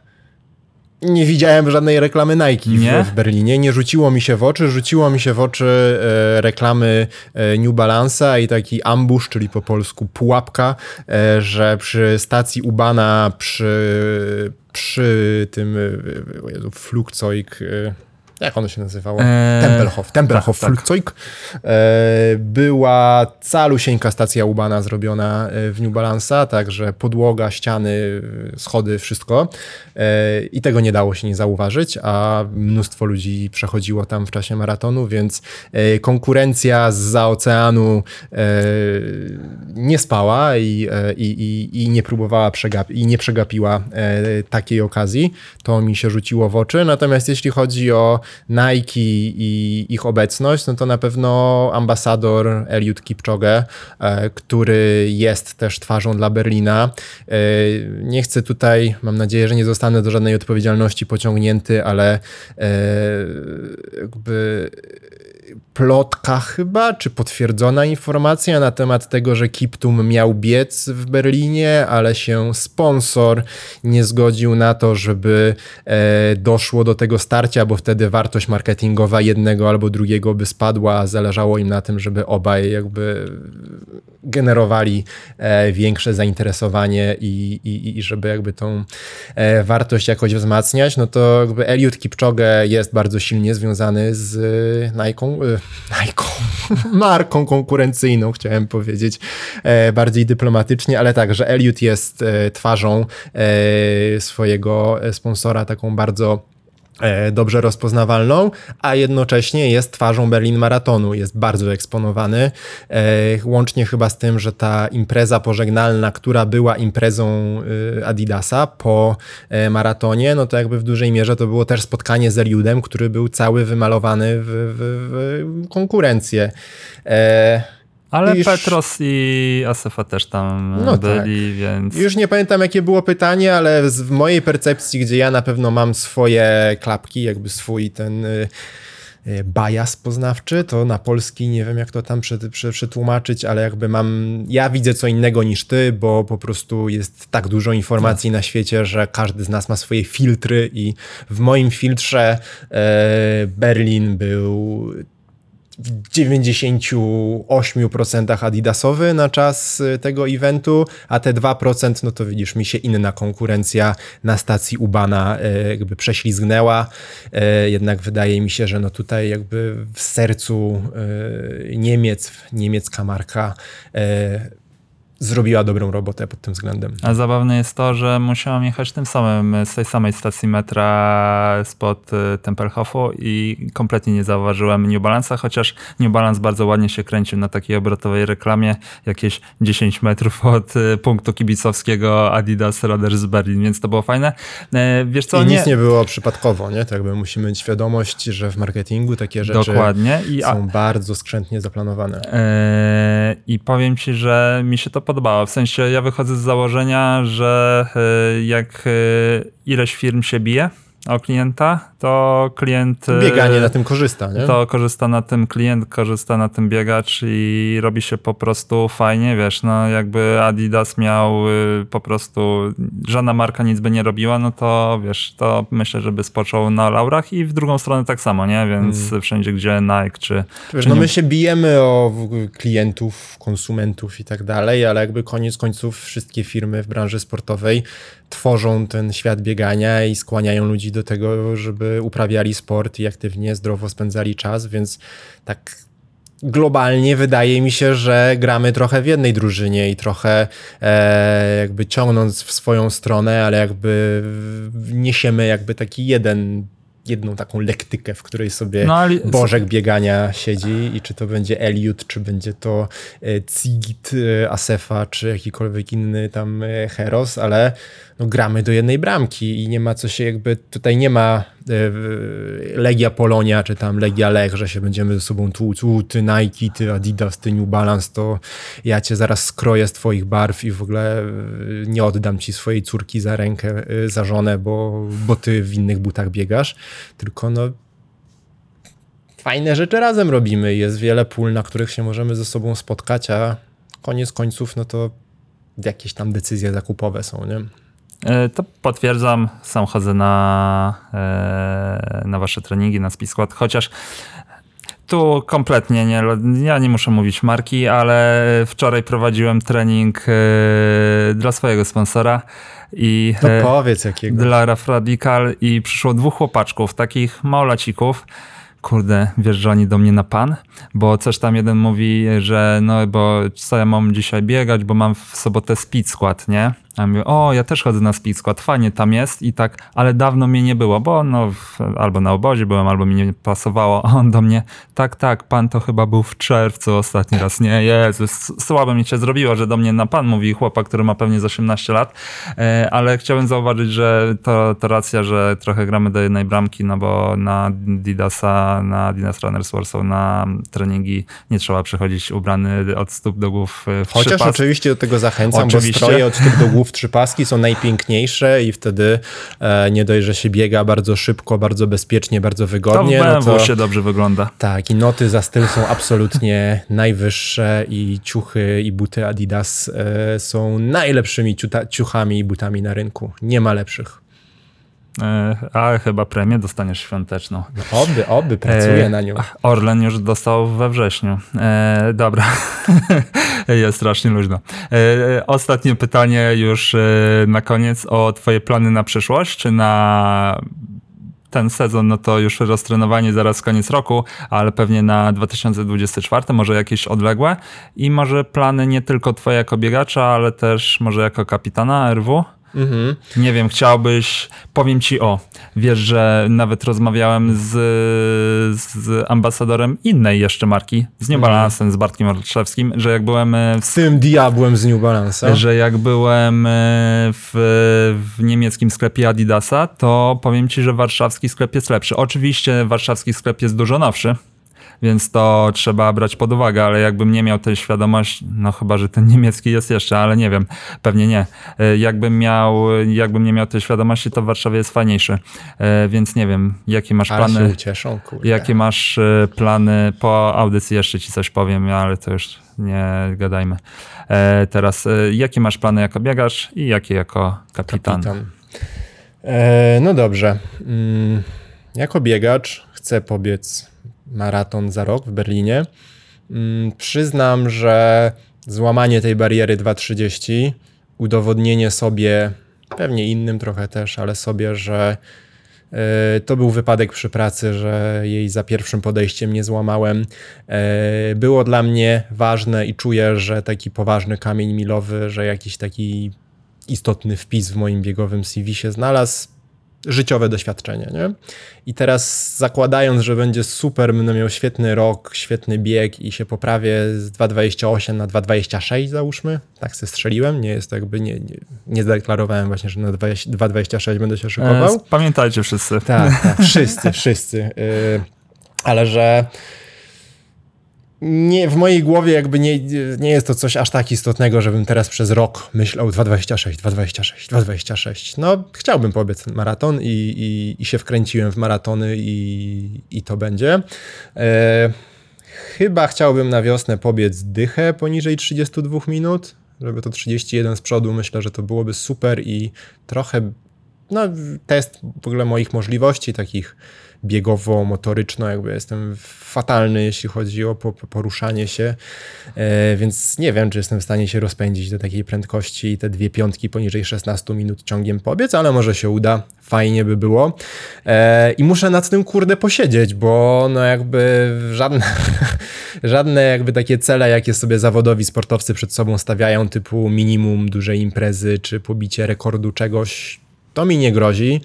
nie widziałem żadnej reklamy Nike Nie? w, Berlinie. Nie rzuciło mi się w oczy. Rzuciło mi się w oczy e, reklamy e, New Balance'a i taki ambush, czyli po polsku pułapka, e, że przy stacji Ubana, przy, przy tym e, o Jezu, Flugzeug, e, jak ono się nazywało? Eee, Tempelhof, Tempelhof tak, tak. Flugzeug. E, była calusieńka stacja ubana zrobiona e, w New Balance'a, także podłoga, ściany, schody, wszystko. E, I tego nie dało się nie zauważyć, a mnóstwo ludzi przechodziło tam w czasie maratonu, więc e, konkurencja z oceanu e, nie spała i, i, i, i nie próbowała przegap- i nie przegapiła takiej okazji. To mi się rzuciło w oczy. Natomiast jeśli chodzi o Nike i ich obecność, no to na pewno ambasador Eliud Kipchoge, e, który jest też twarzą dla Berlina. E, Nie chcę tutaj, mam nadzieję, że nie zostanę do żadnej odpowiedzialności pociągnięty, ale e, jakby plotka chyba, czy potwierdzona informacja na temat tego, że Kiptum miał biec w Berlinie, ale się sponsor nie zgodził na to, żeby e, doszło do tego starcia, bo wtedy wartość marketingowa jednego albo drugiego by spadła, zależało im na tym, żeby obaj jakby generowali e, większe zainteresowanie i, i, i żeby jakby tą e, wartość jakoś wzmacniać, no to jakby Eliud Kipchoge jest bardzo silnie związany z Nike, e, Nike marką konkurencyjną, chciałem powiedzieć e, bardziej dyplomatycznie, ale tak, że Eliud jest e, twarzą e, swojego sponsora, taką bardzo dobrze rozpoznawalną, a jednocześnie jest twarzą Berlin Maratonu, jest bardzo eksponowany, e, łącznie chyba z tym, że ta impreza pożegnalna, która była imprezą e, Adidasa po e, maratonie, no to jakby w dużej mierze to było też spotkanie z Eliudem, który był cały wymalowany w, w, w konkurencję. Ale Już- Petros i Asefa też tam No byli, więc... Już nie pamiętam, jakie było pytanie, ale w mojej percepcji, gdzie ja na pewno mam swoje klapki, jakby swój ten y, y, bias poznawczy, to na polski nie wiem, jak to tam prze, prze, przetłumaczyć, ale jakby mam, ja widzę co innego niż ty, bo po prostu jest tak dużo informacji na świecie, że każdy z nas ma swoje filtry i w moim filtrze e, Berlin był w 98% adidasowy na czas y, tego eventu, a te 2% no to widzisz, mi się inna konkurencja na stacji Ubana y, jakby prześlizgnęła. Y, Jednak wydaje mi się, że no tutaj jakby w sercu Niemiec, niemiecka marka zrobiła dobrą robotę pod tym względem. A zabawne jest to, że musiałam jechać tym samym, z tej samej stacji metra spod y, Tempelhofu i kompletnie nie zauważyłem New Balance'a, chociaż New Balance bardzo ładnie się kręcił na takiej obrotowej reklamie, jakieś 10 metrów od y, punktu kibicowskiego Adidas Raders Berlin, więc to było fajne. E, Wiesz co, I nic nie było przypadkowo, nie? To jakby musimy mieć świadomość, że w marketingu takie rzeczy Dokładnie. I, a, są bardzo skrzętnie zaplanowane. Eee, I powiem ci, że mi się to podobało. W sensie ja wychodzę z założenia, że e, jak e, ileś firm się bije o klienta, to klient. e, Bieganie na tym korzysta, nie? To korzysta na tym klient, korzysta na tym biegacz i robi się po prostu fajnie, wiesz, no jakby Adidas miał y, po prostu, żadna marka nic by nie robiła, no to wiesz, to myślę, żeby spoczął na laurach i w drugą stronę tak samo, nie? Więc wszędzie, gdzie Nike czy... Wiesz, czy no nie- my się bijemy o klientów, konsumentów i tak dalej, ale jakby koniec końców wszystkie firmy w branży sportowej tworzą ten świat biegania i skłaniają ludzi do tego, żeby uprawiali sport i aktywnie, zdrowo spędzali czas, więc tak globalnie wydaje mi się, że gramy trochę w jednej drużynie i trochę e, jakby ciągnąc w swoją stronę, ale jakby niesiemy jakby taki jeden jedną taką lektykę, w której sobie No, ale- Bożek biegania siedzi i czy to będzie Eliud, czy będzie to e, Cigit e, Asefa, czy jakikolwiek inny tam e, Heros, ale no, gramy do jednej bramki i nie ma co się jakby, tutaj nie ma e, Legia Polonia, czy tam Legia Lech, że się będziemy ze sobą tłuc, u, ty Nike, ty Adidas, ty New Balance, to ja cię zaraz skroję z twoich barw i w ogóle e, nie oddam ci swojej córki za rękę, e, za żonę, bo, bo ty w innych butach biegasz, tylko no fajne rzeczy razem robimy. Jest wiele pól, na których się możemy ze sobą spotkać, a koniec końców, no to jakieś tam decyzje zakupowe są, nie? E, To potwierdzam, sam chodzę na, e, na wasze treningi, na Speed Squad, chociaż Tu kompletnie nie, ja nie muszę mówić marki, ale wczoraj prowadziłem trening e, dla swojego sponsora i e, powiedz jakiego. dla Raf Radical i przyszło dwóch chłopaczków, takich małolacików. Kurde, wiesz, że oni do mnie na pan? Bo coś tam jeden mówi, że no, bo co ja mam dzisiaj biegać, bo mam w sobotę speed skład, nie? Ja mówię, o, ja też chodzę na skład, fajnie tam jest i tak, ale dawno mnie nie było, bo no, albo na obozie byłem, albo mi nie pasowało. A on do mnie, tak, tak, pan to chyba był w czerwcu ostatni raz, nie? Jezus, słabo mi się zrobiło, że do mnie na pan mówi chłopak, który ma pewnie z 18 lat, e, ale chciałem zauważyć, że to, to racja, że trochę gramy do jednej bramki, no bo na Didasa, na Adidas Runners Warsaw, na treningi nie trzeba przychodzić ubrany od stóp do głów e, w Chociaż oczywiście do tego zachęcam, Oczywiście. bo stroje od stóp do głów trzy paski są najpiękniejsze i wtedy e, nie dość, że się biega bardzo szybko, bardzo bezpiecznie, bardzo to w wygodnie. BMW no to, się dobrze wygląda. Tak, i noty za styl są absolutnie najwyższe i ciuchy i buty Adidas e, są najlepszymi ciuta, ciuchami i butami na rynku. Nie ma lepszych. E, A chyba premię dostaniesz świąteczną. No, oby, oby, pracuję E, na nią. Orlen już dostał we wrześniu. E, dobra, jest strasznie luźno. E, ostatnie pytanie już e, na koniec o twoje plany na przyszłość, czy na ten sezon, no to już roztrenowanie zaraz koniec roku, ale pewnie na 2024, może jakieś odległe i może plany nie tylko twoje jako biegacza, ale też może jako kapitana RW? Mhm. Nie wiem, chciałbyś, powiem ci o, wiesz, że nawet rozmawiałem z, z ambasadorem innej jeszcze marki, z New Balance'em, z Bartkiem Orszewskim, że jak byłem e, w, Z tym diabłem z New Balance. że jak byłem e, w, w niemieckim sklepie Adidasa, to powiem ci, że warszawski sklep jest lepszy. Oczywiście warszawski sklep jest dużo nowszy, więc to trzeba brać pod uwagę, ale jakbym nie miał tej świadomości, no chyba, że ten niemiecki jest jeszcze, ale nie wiem, pewnie nie. E, Jakbym miał, jakbym nie miał tej świadomości, to w Warszawie jest fajniejszy. E, Więc nie wiem, jakie masz Ale się plany? ucieszą, kurde. Jakie masz e, plany po audycji? Jeszcze ci coś powiem, ale to już nie gadajmy. Teraz, jakie masz plany jako biegacz i jakie jako kapitan? Kapitan. E, no dobrze. Mm, jako biegacz chcę pobiec maraton za rok w Berlinie. Mm, przyznam, że złamanie tej bariery 2.30, udowodnienie sobie, pewnie innym trochę też, ale sobie, że e, to był wypadek przy pracy, że jej za pierwszym podejściem nie złamałem. E, Było dla mnie ważne i czuję, że taki poważny kamień milowy, że jakiś taki istotny wpis w moim biegowym CV się znalazł. Życiowe doświadczenie, nie? I teraz zakładając, że będzie super, będę miał świetny rok, świetny bieg i się poprawię z 2,28 na 2,26 załóżmy, tak se strzeliłem, nie jest jakby, nie, nie, nie zadeklarowałem właśnie, że na 20 2,26 będę się E, szykował. s- Pamiętajcie wszyscy. Tak, tak, wszyscy, wszyscy. Yy, ale że nie, w mojej głowie jakby nie, nie jest to coś aż tak istotnego, żebym teraz przez rok myślał 2,26, 2,26, 2,26. No, chciałbym pobiec maraton i, i, i się wkręciłem w maratony i, i to będzie. Yy, chyba chciałbym na wiosnę pobiec dychę poniżej 32 minut, żeby to 31 z przodu, myślę, że to byłoby super i trochę no, test w ogóle moich możliwości takich biegowo-motoryczno, jakby jestem fatalny, jeśli chodzi o po, po- poruszanie się, e, więc nie wiem, czy jestem w stanie się rozpędzić do takiej prędkości i te dwie piątki poniżej 16 minut ciągiem pobiec, ale może się uda, fajnie by było. E, I muszę nad tym kurde posiedzieć, bo no jakby żadne, żadne jakby takie cele, jakie sobie zawodowi sportowcy przed sobą stawiają, typu minimum dużej imprezy, czy pobicie rekordu czegoś, to mi nie grozi.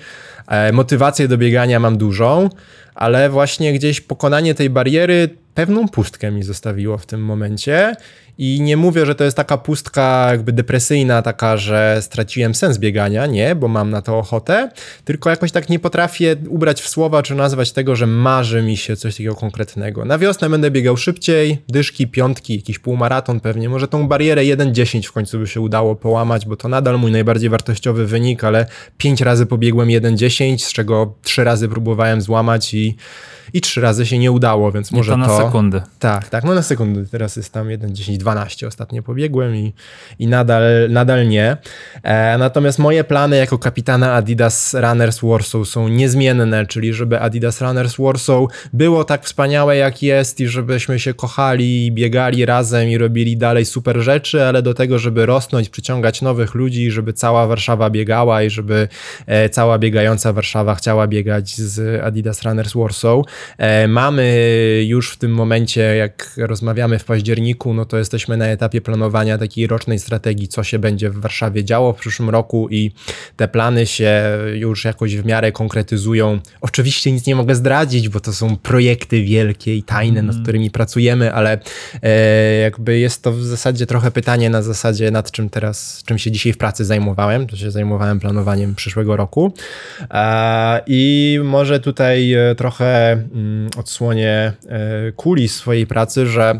E, Motywację do biegania mam dużą, ale właśnie gdzieś pokonanie tej bariery pewną pustkę mi zostawiło w tym momencie. I nie mówię, że to jest taka pustka jakby depresyjna, taka, że straciłem sens biegania, nie, bo mam na to ochotę, tylko jakoś tak nie potrafię ubrać w słowa czy nazwać tego, że marzy mi się coś takiego konkretnego. Na wiosnę będę biegał szybciej, dyszki, piątki, jakiś półmaraton pewnie, może tą barierę 1.10 w końcu by się udało połamać, bo to nadal mój najbardziej wartościowy wynik, ale 5 razy pobiegłem 1.10, z czego 3 razy próbowałem złamać i, i 3 razy się nie udało, więc może to na sekundy. tak, tak, no na sekundę. Teraz jest tam 1.10, 12 ostatnio pobiegłem i, i nadal, nadal nie. E, natomiast moje plany jako kapitana Adidas Runners Warsaw są niezmienne, czyli żeby Adidas Runners Warsaw było tak wspaniałe jak jest i żebyśmy się kochali, biegali razem i robili dalej super rzeczy, ale do tego, żeby rosnąć, przyciągać nowych ludzi, żeby cała Warszawa biegała i żeby e, cała biegająca Warszawa chciała biegać z Adidas Runners Warsaw. E, mamy już w tym momencie, jak rozmawiamy w październiku, no to jesteśmy na etapie planowania takiej rocznej strategii, co się będzie w Warszawie działo w przyszłym roku i te plany się już jakoś w miarę konkretyzują. Oczywiście nic nie mogę zdradzić, bo to są projekty wielkie i tajne, nad którymi pracujemy, ale e, jakby jest to w zasadzie trochę pytanie na zasadzie, nad czym teraz, czym się dzisiaj w pracy zajmowałem. To się zajmowałem planowaniem przyszłego roku. E, I może tutaj e, trochę mm, odsłonię e, kulis swojej pracy, że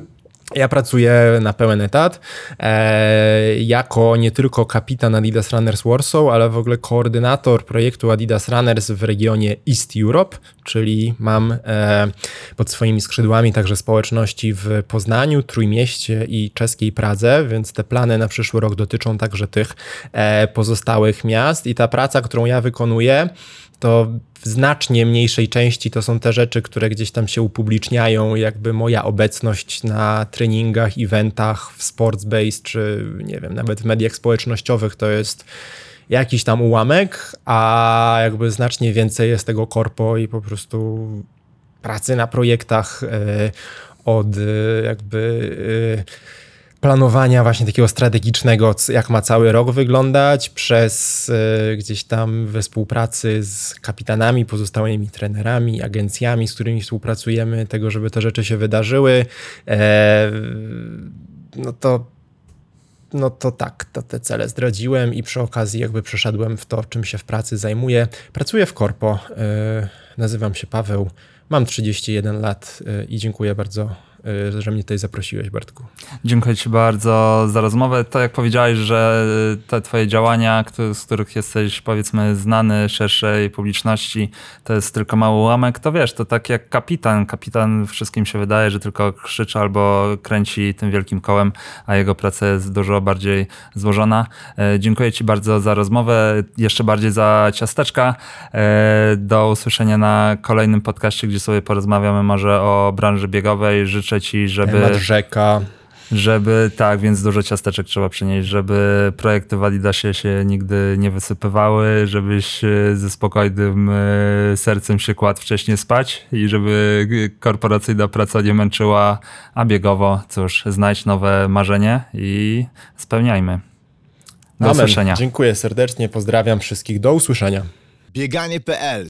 ja pracuję na pełen etat e, jako nie tylko kapitan Adidas Runners Warsaw, ale w ogóle koordynator projektu Adidas Runners w regionie East Europe, czyli mam e, pod swoimi skrzydłami także społeczności w Poznaniu, Trójmieście i czeskiej Pradze, więc te plany na przyszły rok dotyczą także tych e, pozostałych miast. I ta praca, którą ja wykonuję, to w znacznie mniejszej części to są te rzeczy, które gdzieś tam się upubliczniają, jakby moja obecność na treningach, eventach, w Sportsbase, czy nie wiem, nawet w mediach społecznościowych to jest jakiś tam ułamek, a jakby znacznie więcej jest tego korpo i po prostu pracy na projektach e, od e, jakby e, planowania właśnie takiego strategicznego, jak ma cały rok wyglądać, przez e, gdzieś tam we współpracy z kapitanami, pozostałymi trenerami, agencjami, z którymi współpracujemy, tego, żeby te rzeczy się wydarzyły. E, no to no to tak, to te cele zdradziłem i przy okazji jakby przeszedłem w to, czym się w pracy zajmuję. Pracuję w korpo, e, nazywam się Paweł, mam 31 lat e, i dziękuję bardzo, że mnie tutaj zaprosiłeś, Bartku. Dziękuję Ci bardzo za rozmowę. To jak powiedziałeś, że te Twoje działania, z których jesteś powiedzmy znany szerszej publiczności, to jest tylko mały ułamek, to wiesz, to tak jak kapitan. Kapitan wszystkim się wydaje, że tylko krzyczy albo kręci tym wielkim kołem, a jego praca jest dużo bardziej złożona. E, Dziękuję Ci bardzo za rozmowę, jeszcze bardziej za ciasteczka. E, Do usłyszenia na kolejnym podcaście, gdzie sobie porozmawiamy może o branży biegowej. Życzę Ci, żeby Temat rzeka. żeby tak, więc dużo ciasteczek trzeba przynieść, żeby projekty w Adidasie się nigdy nie wysypywały, żebyś e, ze spokojnym e, sercem się kładł wcześniej spać i żeby korporacyjna praca nie męczyła, a biegowo, cóż, znajdź nowe marzenie i spełniajmy. Do Amen. usłyszenia. Dziękuję serdecznie, pozdrawiam wszystkich, do usłyszenia. Bieganie.pl